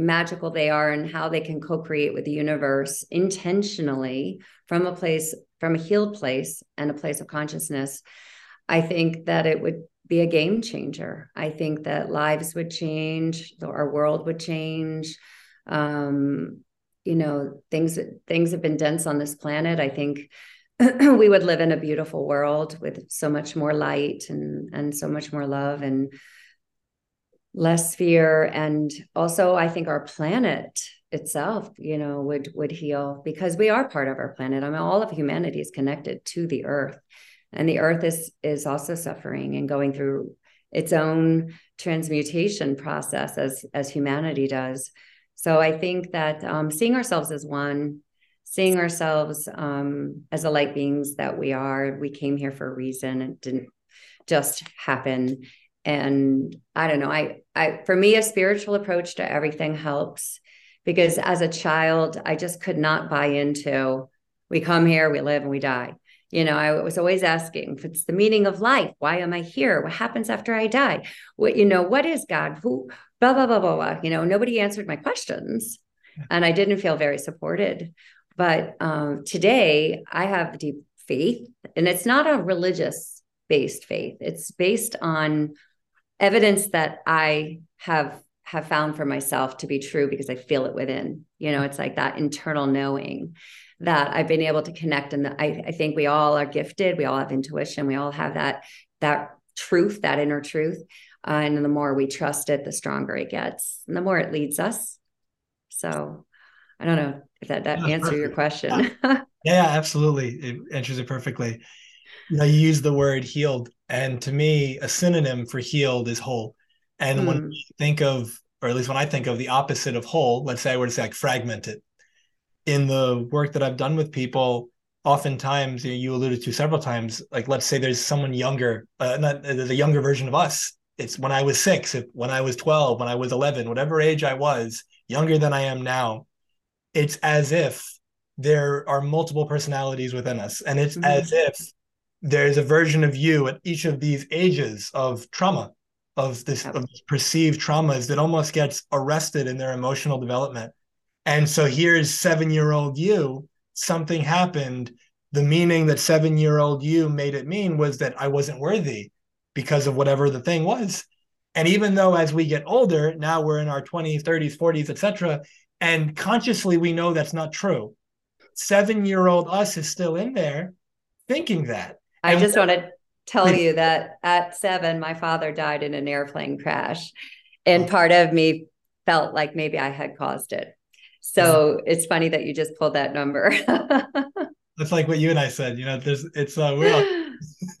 magical they are and how they can co-create with the universe intentionally from a place from a healed place and a place of consciousness i think that it would be a game changer. I think that lives would change our world would change. Um, you know things things have been dense on this planet. I think we would live in a beautiful world with so much more light and and so much more love and less fear. And also i think our planet itself you know would would heal because we are part of our planet. I mean all of humanity is connected to the earth. And the earth is is also suffering and going through its own transmutation process as as humanity does. So i think that um, seeing ourselves as one seeing ourselves um, as the light beings that we are we came here for a reason. It didn't just happen and i don't know i i for me a spiritual approach to everything helps because as a child i just could not buy into we come here we live and we die You know, I was always asking, if it's the meaning of life? Why am I here? What happens after I die? What, you know, what is God? Who, blah, blah, blah, blah, blah. You know, nobody answered my questions and I didn't feel very supported. But um, today I have deep faith, and it's not a religious based faith, it's based on evidence that I have have found for myself to be true because I feel it within. You know, it's like that internal knowing that I've been able to connect. And I, I think we all are gifted. We all have intuition. We all have that that truth, that inner truth. Uh, and the more we trust it, the stronger it gets, and the more it leads us. So, I don't know if that that answer your question. Yeah. yeah, absolutely. It answers it perfectly. You know, you use the word healed, and to me, a synonym for healed is whole. And mm. when hmm. you think of, or at least when I think of the opposite of whole, let's say I were to say like fragmented. In the work that I've done with people, oftentimes you, you alluded to several times, like let's say there's someone younger, uh, not there's a younger version of us. It's when I was six, if, when I was 12, when I was 11, whatever age I was, younger than I am now. It's as if there are multiple personalities within us. And it's mm-hmm. as if there's a version of you at each of these ages of trauma of this, of this perceived traumas that almost gets arrested in their emotional development. And so here's seven year old you, something happened. The meaning that seven year old you made it mean was that I wasn't worthy because of whatever the thing was. And even though as we get older, now we're in our 20s, 30s, 40s, etc., and consciously we know that's not true. Seven year old us is still in there thinking that. I just want to tell you that at seven, my father died in an airplane crash. And oh. part of me felt like maybe I had caused it. So it's funny that you just pulled that number. That's like what you and I said. You know, there's it's uh we're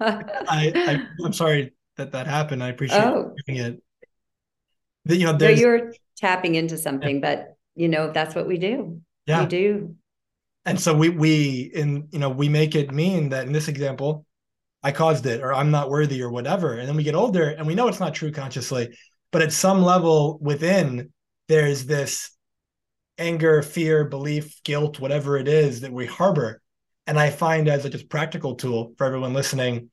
I, I I'm sorry that that happened. I appreciate oh. it. You know, there's, no, you're tapping into something, yeah. but you know that's what we do. Yeah, we do. And so we we in you know we make it mean that in this example, I caused it or I'm not worthy or whatever. And then we get older and we know it's not true consciously, but at some level within, there's this anger, fear, belief, guilt, whatever it is that we harbor. And I find as a just practical tool for everyone listening,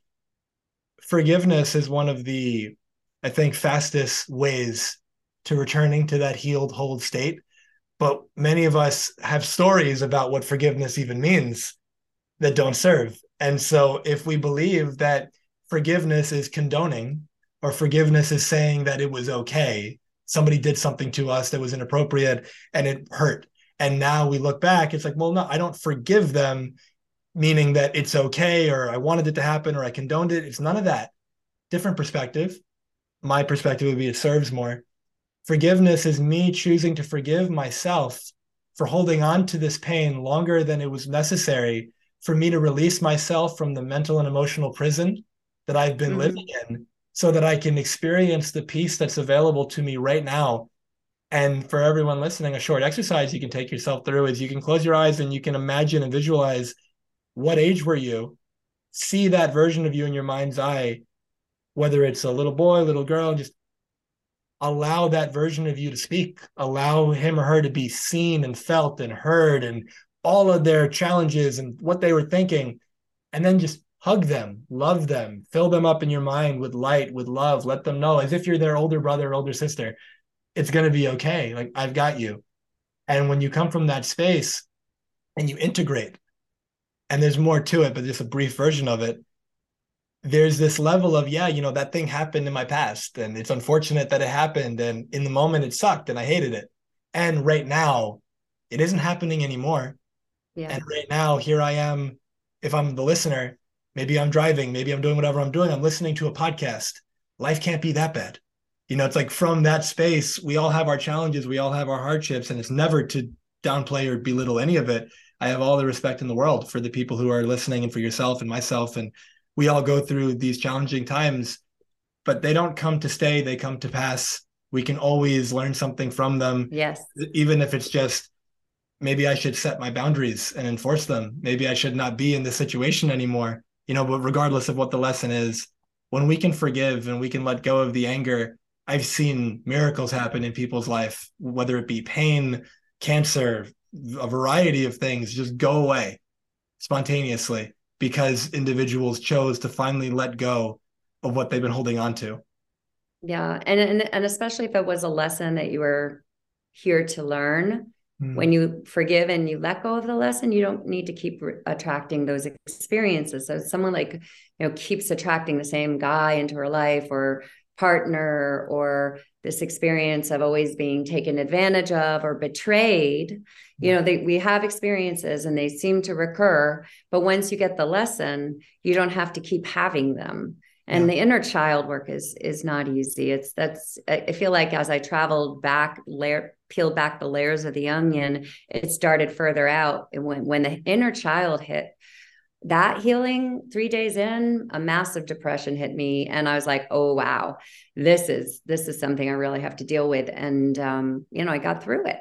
forgiveness is one of the, I think, fastest ways to returning to that healed, whole state. But many of us have stories about what forgiveness even means that don't serve. And so if we believe that forgiveness is condoning or forgiveness is saying that it was okay, somebody did something to us that was inappropriate and it hurt. And now we look back, it's like, well, no, I don't forgive them, meaning that it's okay or I wanted it to happen or I condoned it. It's none of that. Different perspective. My perspective would be it serves more. Forgiveness is me choosing to forgive myself for holding on to this pain longer than it was necessary for me to release myself from the mental and emotional prison that I've been mm-hmm. living in so that I can experience the peace that's available to me right now. And for everyone listening, a short exercise you can take yourself through is you can close your eyes and you can imagine and visualize what age were you? See that version of you in your mind's eye, whether it's a little boy, little girl, just allow that version of you to speak, allow him or her to be seen and felt and heard and all of their challenges and what they were thinking, and then just hug them, love them, fill them up in your mind with light, with love, let them know as if you're their older brother, or older sister, it's going to be okay. Like, I've got you. And when you come from that space and you integrate, and there's more to it, but just a brief version of it, there's this level of, yeah, you know, that thing happened in my past and it's unfortunate that it happened. And in the moment, it sucked and I hated it. And right now, it isn't happening anymore. Yeah. And right now, here I am. If I'm the listener, maybe I'm driving, maybe I'm doing whatever I'm doing. I'm listening to a podcast. Life can't be that bad. You know, it's like from that space, we all have our challenges, we all have our hardships, and it's never to downplay or belittle any of it. I have all the respect in the world for the people who are listening and for yourself and myself. And we all go through these challenging times, but they don't come to stay, they come to pass. We can always learn something from them. Yes. Even if it's just maybe I should set my boundaries and enforce them. Maybe I should not be in this situation anymore. You know, but regardless of what the lesson is, when we can forgive and we can let go of the anger, I've seen miracles happen in people's life, whether it be pain, cancer, a variety of things just go away. spontaneously because individuals chose to finally let go of what they've been holding on to. Yeah. And, and, and especially if it was a lesson that you were here to learn, mm. when you forgive and you let go of the lesson, you don't need to keep re- attracting those experiences. So someone like, you know, keeps attracting the same guy into her life or partner or this experience of always being taken advantage of or betrayed you know they, we have experiences and they seem to recur but once you get the lesson you don't have to keep having them and yeah. the inner child work is is not easy it's that's i feel like as i traveled back layer peeled back the layers of the onion it started further out and when when the inner child hit that healing three days in a massive depression hit me and i was like oh wow this is this is something i really have to deal with and um, you know i got through it.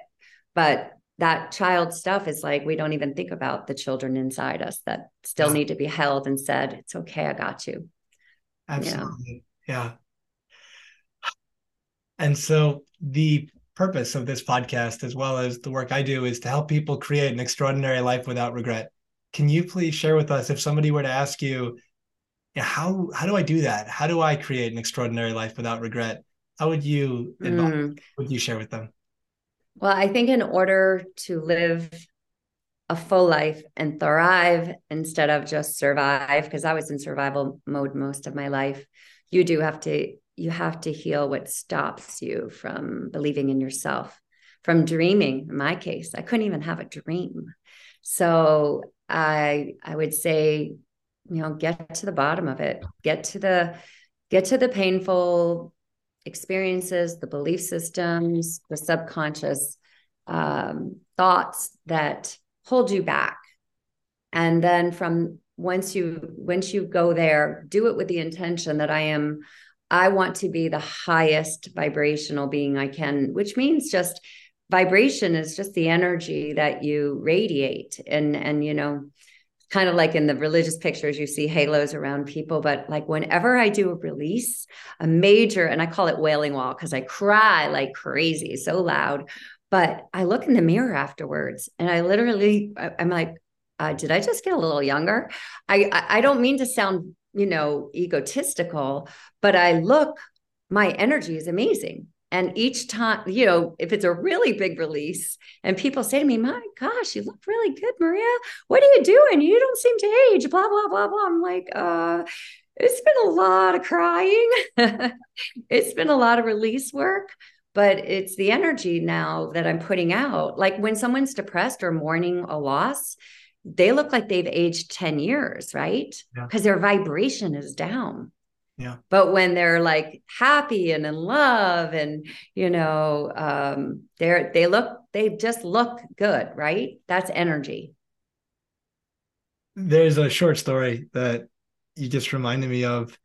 But that child stuff is like we don't even think about the children inside us that still need to be held and said it's okay i got you. Absolutely. Yeah. yeah. And so the purpose of this podcast as well as the work i do is to help people create an extraordinary life without regret can you please share with us if somebody were to ask you, how how do I do that? How do I create an extraordinary life without regret? How would you advise, mm. would you share with them? Well, I think in order to live a full life and thrive instead of just survive, because I was in survival mode most of my life, you do have to you have to heal what stops you from believing in yourself, from dreaming. In my case, I couldn't even have a dream. So I I would say, you know, get to the bottom of it. Get to the get to the painful experiences, the belief systems, the subconscious um, thoughts that hold you back. And then from once you once you go there, do it with the intention that I am I want to be the highest vibrational being I can, which means just vibration is just the energy that you radiate. And and you know kind of like in the religious pictures you see halos around people but like whenever i do a release a major and i call it wailing wall because i cry like crazy so loud. But i look in the mirror afterwards and i literally i'm like uh, did i just get a little younger? I, I don't mean to sound you know egotistical but i look my energy is amazing and each time, you know, if it's a really big release and people say to me, My gosh, you look really good, Maria. What are you doing? You don't seem to age, blah, blah, blah, blah. I'm like, uh, it's been a lot of crying. it's been a lot of release work, but it's the energy now that I'm putting out. Like when someone's depressed or mourning a loss, they look like they've aged 10 years, right? Because yeah. their vibration is down. Yeah. But when they're like happy and in love and you know, um, they're they look they just look good, right? That's energy. There's a short story that you just reminded me of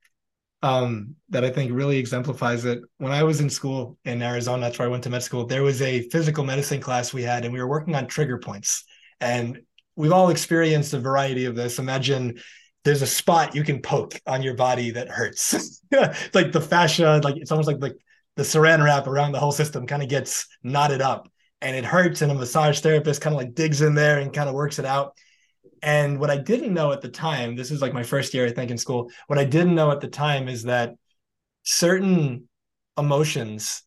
um, that I think really exemplifies it. When I was in school in Arizona, that's where I went to med school, there was a physical medicine class we had, and we were working on trigger points. And we've all experienced a variety of this. Imagine there's a spot you can poke on your body that hurts. it's like the fascia, like it's almost like the, the saran wrap around the whole system kind of gets knotted up and it hurts. And a massage therapist kind of like digs in there and kind of works it out. And what I didn't know at the time, this is like my first year, I think, in school. What I didn't know at the time is that certain emotions,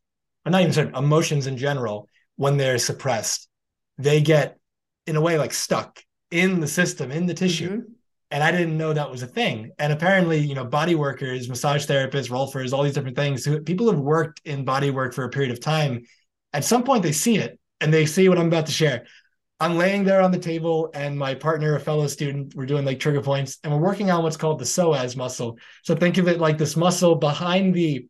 or not even certain emotions in general, when they're suppressed, they get in a way like stuck in the system, in the tissue. Mm-hmm and I didn't know that was a thing. And apparently, you know, body workers, massage therapists, rolfers, all these different things. Who, people have worked in body work for a period of time. At some point, they see it and they see what I'm about to share. I'm laying there on the table, and my partner, a fellow student, we're doing like trigger points, and we're working on what's called the psoas muscle. So think of it like this muscle behind the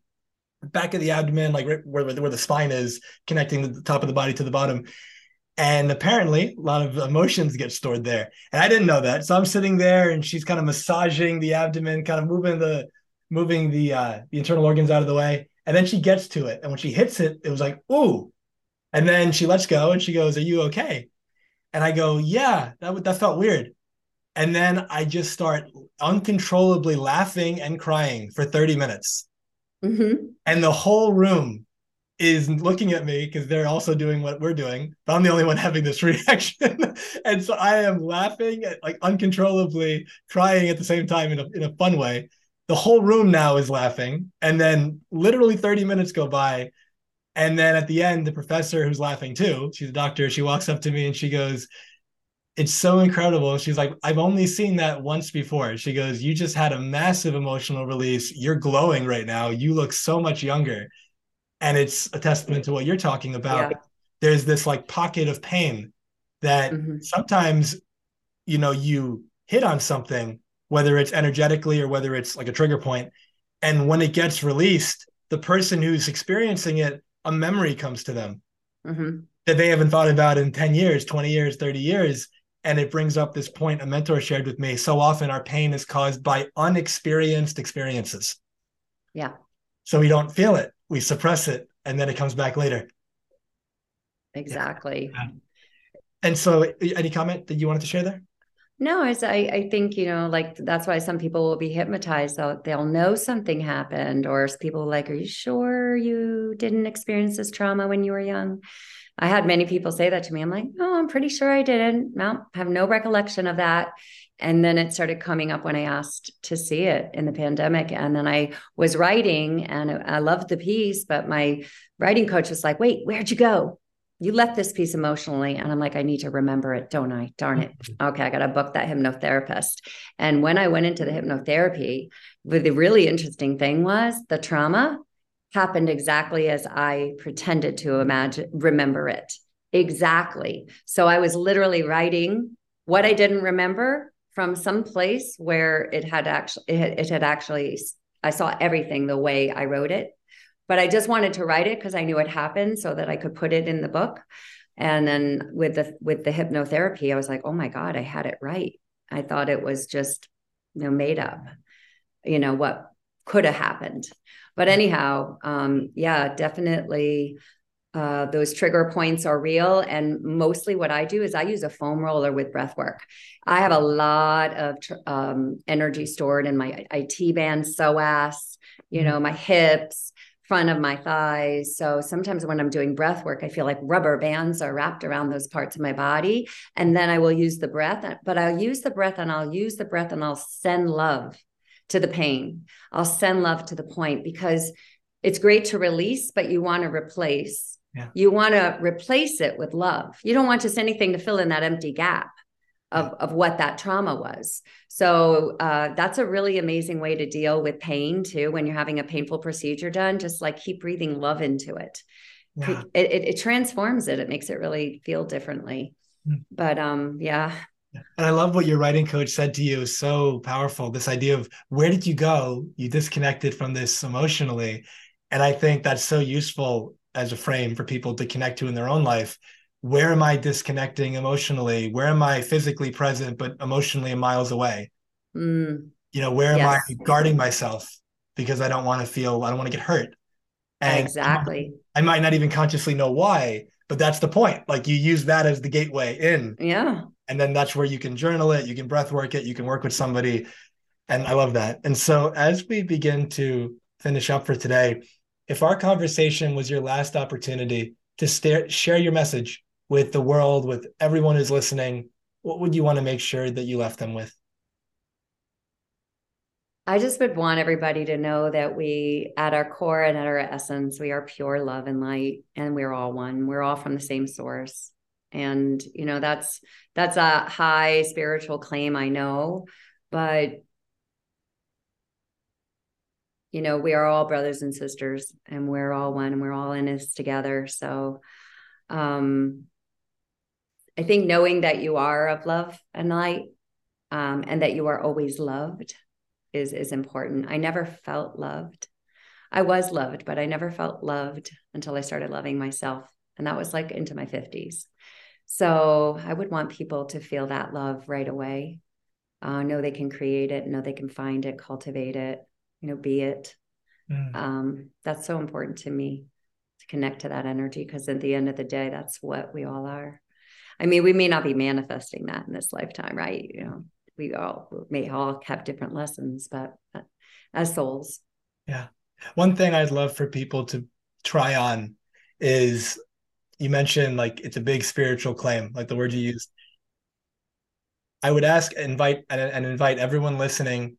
back of the abdomen, like right where, where the spine is, connecting the top of the body to the bottom. And apparently, a lot of emotions get stored there. And I didn't know that. So I'm sitting there and she's kind of massaging the abdomen, kind of moving the moving the uh the internal organs out of the way. And then she gets to it. And when she hits it, it was like, ooh. And then she lets go and she goes, Are you okay? And I go, Yeah, that, that felt weird. And then I just start uncontrollably laughing and crying for 30 minutes. Mm-hmm. And the whole room is looking at me because they're also doing what we're doing, but I'm the only one having this reaction. and so I am laughing, at, like uncontrollably, crying at the same time in a, in a fun way. The whole room now is laughing. And then literally 30 minutes go by. And then at the end, the professor who's laughing too, she's a doctor, she walks up to me and she goes, It's so incredible. She's like, I've only seen that once before. She goes, You just had a massive emotional release. You're glowing right now. You look so much younger and it's a testament to what you're talking about yeah. there's this like pocket of pain that mm-hmm. sometimes you know you hit on something whether it's energetically or whether it's like a trigger point and when it gets released the person who's experiencing it a memory comes to them mm-hmm. that they haven't thought about in 10 years 20 years 30 years and it brings up this point a mentor shared with me so often our pain is caused by unexperienced experiences yeah so we don't feel it we suppress it and then it comes back later exactly yeah. and so any comment that you wanted to share there no, I, I think, you know, like that's why some people will be hypnotized. They'll, they'll know something happened, or people like, Are you sure you didn't experience this trauma when you were young? I had many people say that to me. I'm like, Oh, I'm pretty sure I didn't. No, have no recollection of that. And then it started coming up when I asked to see it in the pandemic. And then I was writing and I loved the piece, but my writing coach was like, wait, where'd you go? You left this piece emotionally. And I'm like, I need to remember it, don't I? Darn it. Mm-hmm. Okay, I got to book that hypnotherapist. And when I went into the hypnotherapy, the really interesting thing was the trauma happened exactly as I pretended to imagine, remember it. Exactly. So I was literally writing what I didn't remember from some place where it had actually it, had actually I saw everything the way I wrote it, but I just wanted to write it because I knew it happened so that I could put it in the book. And then with the with the hypnotherapy, I was like, oh my god, I had it right. I thought it was just you know made up, you know what could have happened. But anyhow, um, yeah, definitely uh, those trigger points are real. And mostly what I do is I use a foam roller with breath work. I have a lot of tr- um, energy stored in my IT band, psoas, you know, my hips, front of my thighs. So sometimes when I'm doing breath work, I feel like rubber bands are wrapped around those parts of my body. And then I will use the breath, but I'll use the breath and I'll use the breath and I'll send love to the pain. I'll send love to the point because it's great to release, but you want to replace yeah. You want to replace it with love. You don't want just anything to fill in that empty gap of, yeah. of what that trauma was. So uh, that's a really amazing way to deal with pain too. When you're having a painful procedure done, just like keep breathing love into it. Yeah. It, it, it transforms it. It makes it really feel differently. Mm. But um, yeah, and I love what your writing coach said to you. So powerful. This idea of where did you go? You disconnected from this emotionally. And I think that's so useful as a frame for people to connect to in their own life where am i disconnecting emotionally where am i physically present but emotionally miles away mm. you know where yes. am i guarding myself because i don't want to feel i don't want to get hurt and exactly I might not even consciously know why but that's the point like you use that as the gateway in yeah and then that's where you can journal it you can breath work it you can work with somebody and i love that and so as we begin to finish up for today if our conversation was your last opportunity to stare, share your message with the world, with everyone who's listening, what would you want to make sure that you left them with? I just would want everybody to know that we, at our core and at our essence, we are pure love and light, and we're all one. We're all from the same source, and you know that's that's a high spiritual claim, I know, but you know, we are all brothers and sisters and we're all one and we're all in this together. So um I think knowing that you are of love and light um, and that you are always loved is is important. I never felt loved. I was loved, but I never felt loved until I started loving myself. And that was like into my 50s. So I would want people to feel that love right away. Uh, know they can create it, know they can find it, cultivate it, you know, be it. Mm. Um, that's so important to me to connect to that energy because at the end of the day, that's what we all are. I mean, we may not be manifesting that in this lifetime, right? You know, we all may all have different lessons, but as souls. Yeah. One thing I'd love for people to try on is you mentioned like it's a big spiritual claim, like the word you used. I would ask, invite, and, and invite everyone listening.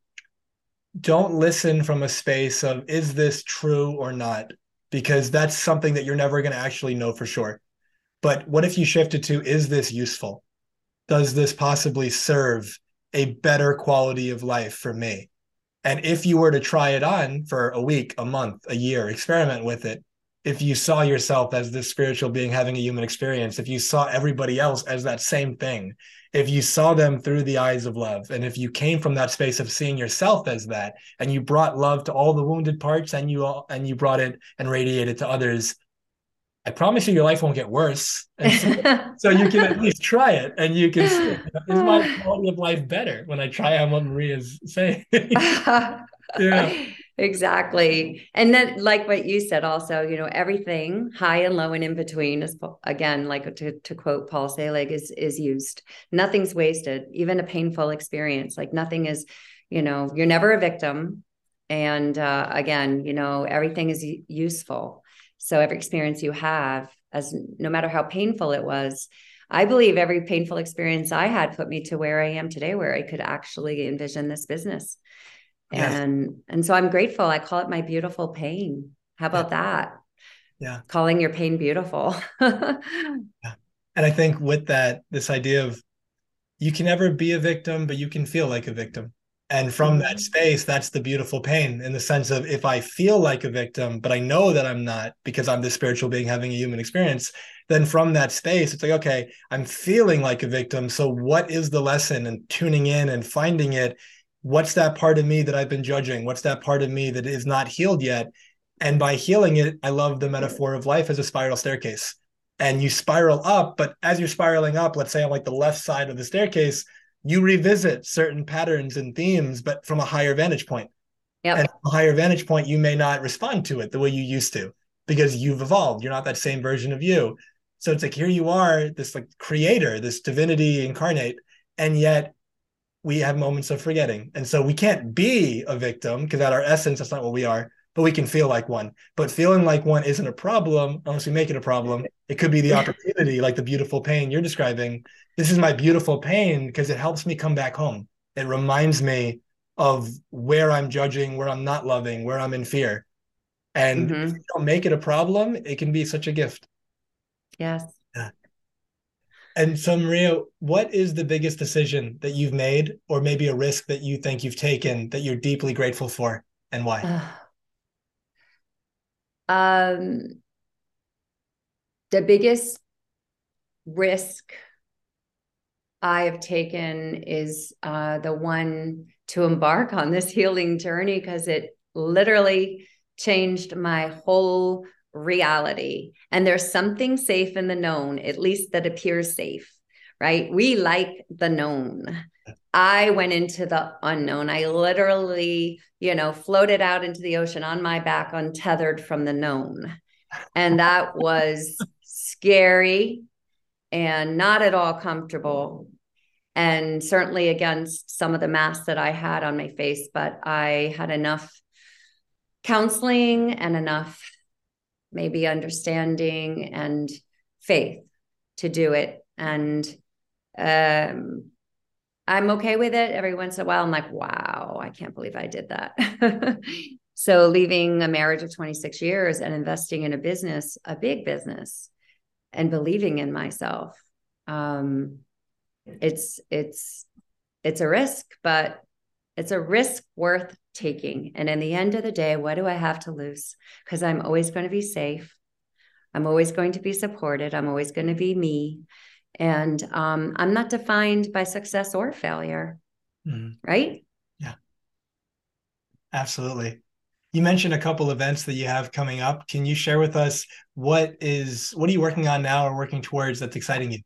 Don't listen from a space of is this true or not, because that's something that you're never going to actually know for sure. But what if you shifted to is this useful? Does this possibly serve a better quality of life for me? And if you were to try it on for a week, a month, a year, experiment with it, if you saw yourself as this spiritual being having a human experience, if you saw everybody else as that same thing, if you saw them through the eyes of love, and if you came from that space of seeing yourself as that, and you brought love to all the wounded parts, and you all, and you brought it and radiated to others, I promise you, your life won't get worse. So, so, you can at least try it, and you can see is my quality of life better when I try on what Maria's saying. yeah exactly. And then like what you said also you know everything high and low and in between is again like to, to quote paul selig is is used. Nothing's wasted even a painful experience. Like nothing is you know you're never a victim. And uh, again you know everything is useful. So every experience you have as no matter how painful it was I believe every painful experience I had put me to where I am today, where I could actually envision this business and and so i'm grateful. I call it my beautiful pain. How about yeah. that? Yeah. Calling your pain beautiful. Yeah. and i think with that this idea of you can never be a victim but you can feel like a victim. And from mm-hmm. that space that's the beautiful pain in the sense of if i feel like a victim but i know that i'm not because i'm the spiritual being having a human experience then from that space it's like okay i'm feeling like a victim. So what is the lesson and tuning in and finding it what's that part of me that I've been judging? What's that part of me that is not healed yet? And by healing it, I love the metaphor of life as a spiral staircase. And you spiral up, but as you're spiraling up, let's say on like the left side of the staircase, you revisit certain patterns and themes, but from a higher vantage point. Yep. And a higher vantage point, you may not respond to it the way you used to because you've evolved. You're not that same version of you. So it's like here you are, this like creator, this divinity incarnate, and yet we have moments of forgetting. And so we can't be a victim because at our essence, that's not what we are, but we can feel like one. But feeling like one isn't a problem unless we make it a problem. It could be the opportunity, like the beautiful pain you're describing. This is my beautiful pain because it helps me come back home. It reminds me of where I'm judging, where I'm not loving, where I'm in fear. And mm-hmm. if you don't make it a problem, it can be such a gift. Yes. And so, Maria, what is the biggest decision that you've made, or maybe a risk that you think you've taken that you're deeply grateful for, and why? um, the biggest risk I have taken is uh, the one to embark on this healing journey because it literally changed my whole reality. And there's something safe in the known, at least that appears safe, right? We like the known. I went into the unknown. I literally, you know, floated out into the ocean on my back, untethered from the known. And that was scary and not at all comfortable. And certainly against some of the masks that I had on my face, but I had enough counseling and enough maybe understanding and faith to do it. And um, I'm okay with it. Every once in a while, I'm like, wow, I can't believe I did that. so, leaving a marriage of 26 years and investing in a business, a big business, and believing in myself, um, it's it's it's a risk, but it's a risk worth taking. And in the end of the day, what do I have to lose? Because I'm always going to be safe. I'm always going to be supported. I'm always going to be me. And um, I'm not defined by success or failure. Mm-hmm. Right? Yeah. Absolutely. You mentioned a couple events that you have coming up. Can you share with us what is what are you working on now or working towards that's exciting you?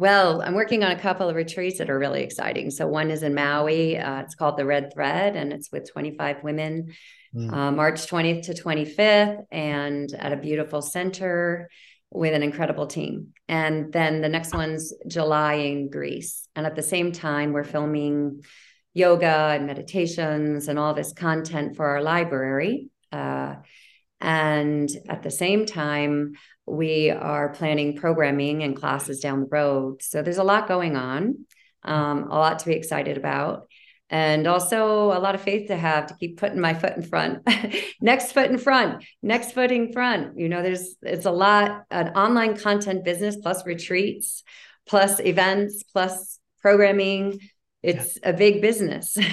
Well, I'm working on a couple of retreats that are really exciting. So one is in Maui. Uh, it's called the Red Thread, and it's with 25 women, mm. uh, March 20th to 25th, and at a beautiful center with an incredible team. And then the next one's July in Greece. And at the same time, we're filming yoga and meditations and all this content for our library. Uh, And at the same time, we are planning programming and classes down the road. So there's a lot going on, um, a lot to be excited about. And also a lot of faith to have to keep putting my foot in front, next foot in front, next foot in front. You know, there's it's a lot an online content business plus retreats, plus events, plus programming it's yeah. a big business.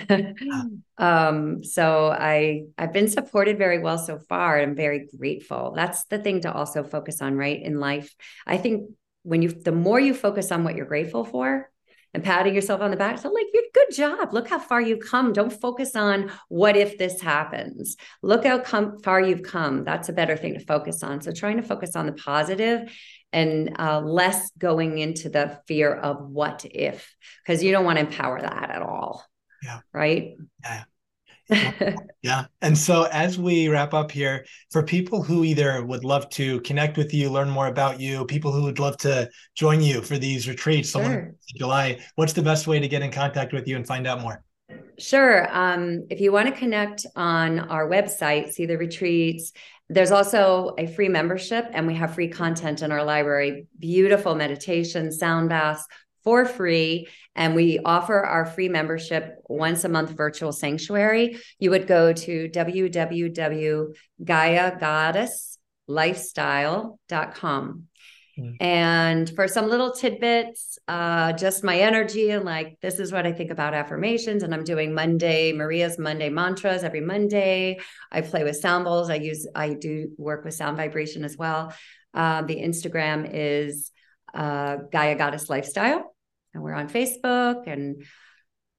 Um, so i i've been supported very well so far i'm very grateful. That's the thing to also focus on right in life. I think when you the more you focus on what you're grateful for and patting yourself on the back so like you're good job. Look how far you've come. Don't focus on what if this happens. Look how come, far you've come. That's a better thing to focus on. So trying to focus on the positive and uh, less going into the fear of what if, because you don't want to empower that at all. Yeah. Right. Yeah. yeah. And so as we wrap up here, for people who either would love to connect with you, learn more about you, people who would love to join you for these retreats, sure. July, what's the best way to get in contact with you and find out more? Sure. Um, if you want to connect on our website, see the retreats, there's also a free membership, and we have free content in our library beautiful meditation, sound baths for free. And we offer our free membership once a month virtual sanctuary. You would go to www.gaiagoddesslifestyle.com Mm. And for some little tidbits, uh, just my energy and like, this is what I think about affirmations. And I'm doing Monday, Maria's Monday mantras every Monday. I play with sound bowls. I use, I do work with sound vibration as well. Uh, the Instagram is uh, Gaia Goddess Lifestyle. And we're on Facebook and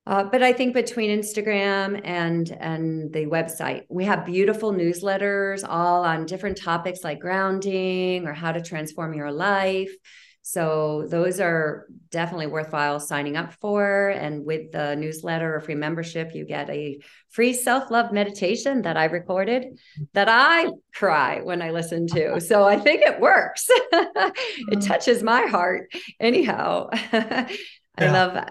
uh, but I think between Instagram and and the website, we have beautiful newsletters all on different topics like grounding or how to transform your life. So those are definitely worthwhile signing up for. And with the newsletter or free membership, you get a free self-love meditation that I recorded that I cry when I listen to. So I think it works. it touches my heart. Anyhow, I yeah. love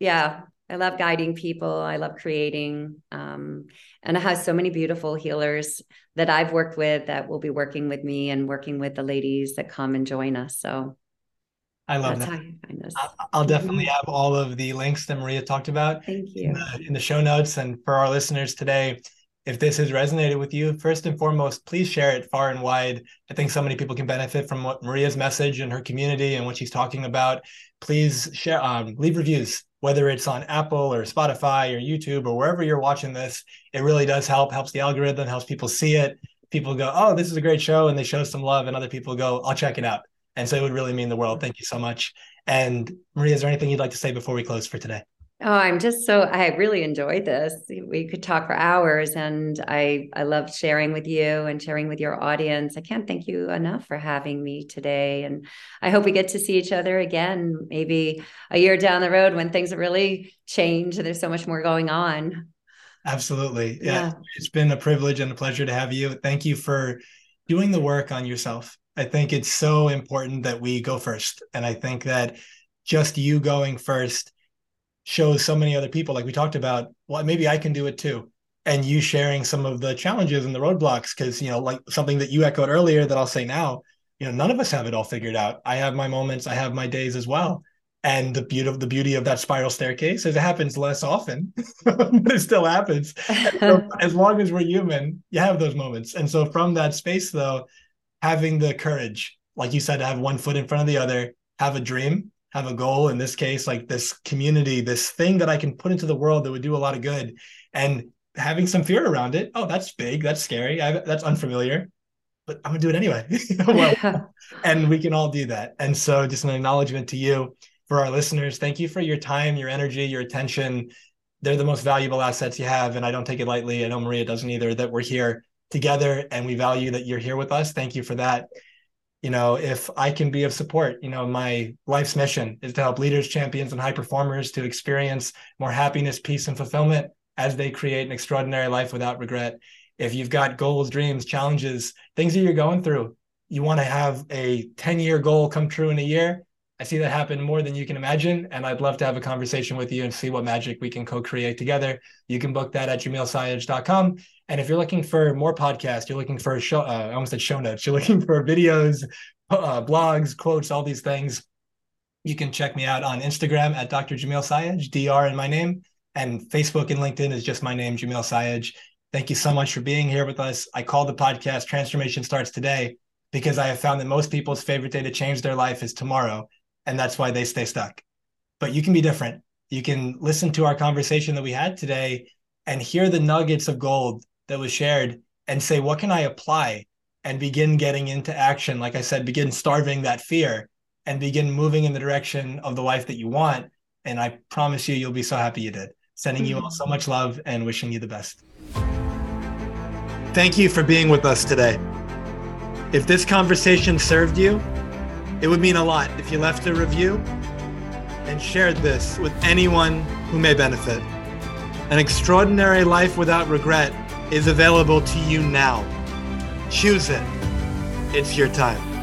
yeah I love guiding people. I love creating. Um, and I have so many beautiful healers that I've worked with that will be working with me and working with the ladies that come and join us. So I love That's that. I'll definitely have all of the links that Maria talked about Thank you. In, the, in the show notes. And for our listeners today, if this has resonated with you, first and foremost, please share it far and wide. I think so many people can benefit from what Maria's message and her community and what she's talking about. Please share, um, leave reviews whether it's on Apple or Spotify or YouTube or wherever you're watching this, it really does help, helps the algorithm, helps people see it. People go, oh, this is a great show, and they show some love, and other people go, I'll check it out. And so it would really mean the world. Thank you so much. And Maria, is there anything you'd like to say before we close for today? Oh, I'm just so I really enjoyed this. We could talk for hours and I I love sharing with you and sharing with your audience. I can't thank you enough for having me today and I hope we get to see each other again maybe a year down the road when things really change and there's so much more going on. Absolutely. Yeah. yeah. It's been a privilege and a pleasure to have you. Thank you for doing the work on yourself. I think it's so important that we go first and I think that just you going first shows so many other people like we talked about well maybe i can do it too. And you sharing some of the challenges and the roadblocks because you know like something that you echoed earlier that i'll say now you know none of us have it all figured out. I have my moments i have my days as well. And the beauty of the beauty of that spiral staircase is it happens less often but it still happens. So as long as we're human you have those moments. And so from that space though having the courage like you said to have one foot in front of the other have a dream have a goal in this case like this community this thing that i can put into the world that would do a lot of good. And having some fear around it oh that's big that's scary I, that's unfamiliar but i'm gonna do it anyway. Well, and we can all do that. And so just an acknowledgement to you. For our listeners thank you for your time your energy your attention. They're the most valuable assets you have and i don't take it lightly. I know maria doesn't either that we're here together and we value that you're here with us. Thank you for that you know if i can be of support you know my life's mission is to help leaders champions and high performers to experience more happiness peace and fulfillment as they create an extraordinary life without regret if you've got goals dreams challenges things that you're going through you want to have a 10 year goal come true in a year I see that happen more than you can imagine. And I'd love to have a conversation with you and see what magic we can co create together. You can book that at jamilsayegh.com. And if you're looking for more podcasts, you're looking for show, uh, I almost said show notes, you're looking for videos, uh, blogs, quotes, all these things, you can check me out on Instagram at Dr. Jamil Sayegh, DR in my name. And Facebook and LinkedIn is just my name, Jamil Sayegh. Thank you so much for being here with us. I call the podcast Transformation Starts Today because I have found that most people's favorite day to change their life is tomorrow and that's why they stay stuck. But you can be different. You can listen to our conversation that we had today and hear the nuggets of gold that was shared and say, what can I apply? And begin getting into action. Like I said, begin starving that fear and begin moving in the direction of the life that you want. And I promise you, you'll be so happy you did. Sending you all so much love and wishing you the best. Thank you for being with us today. If this conversation served you, it would mean a lot if you left a review and shared this with anyone who may benefit. An extraordinary life without regret is available to you now. Choose it. It's your time.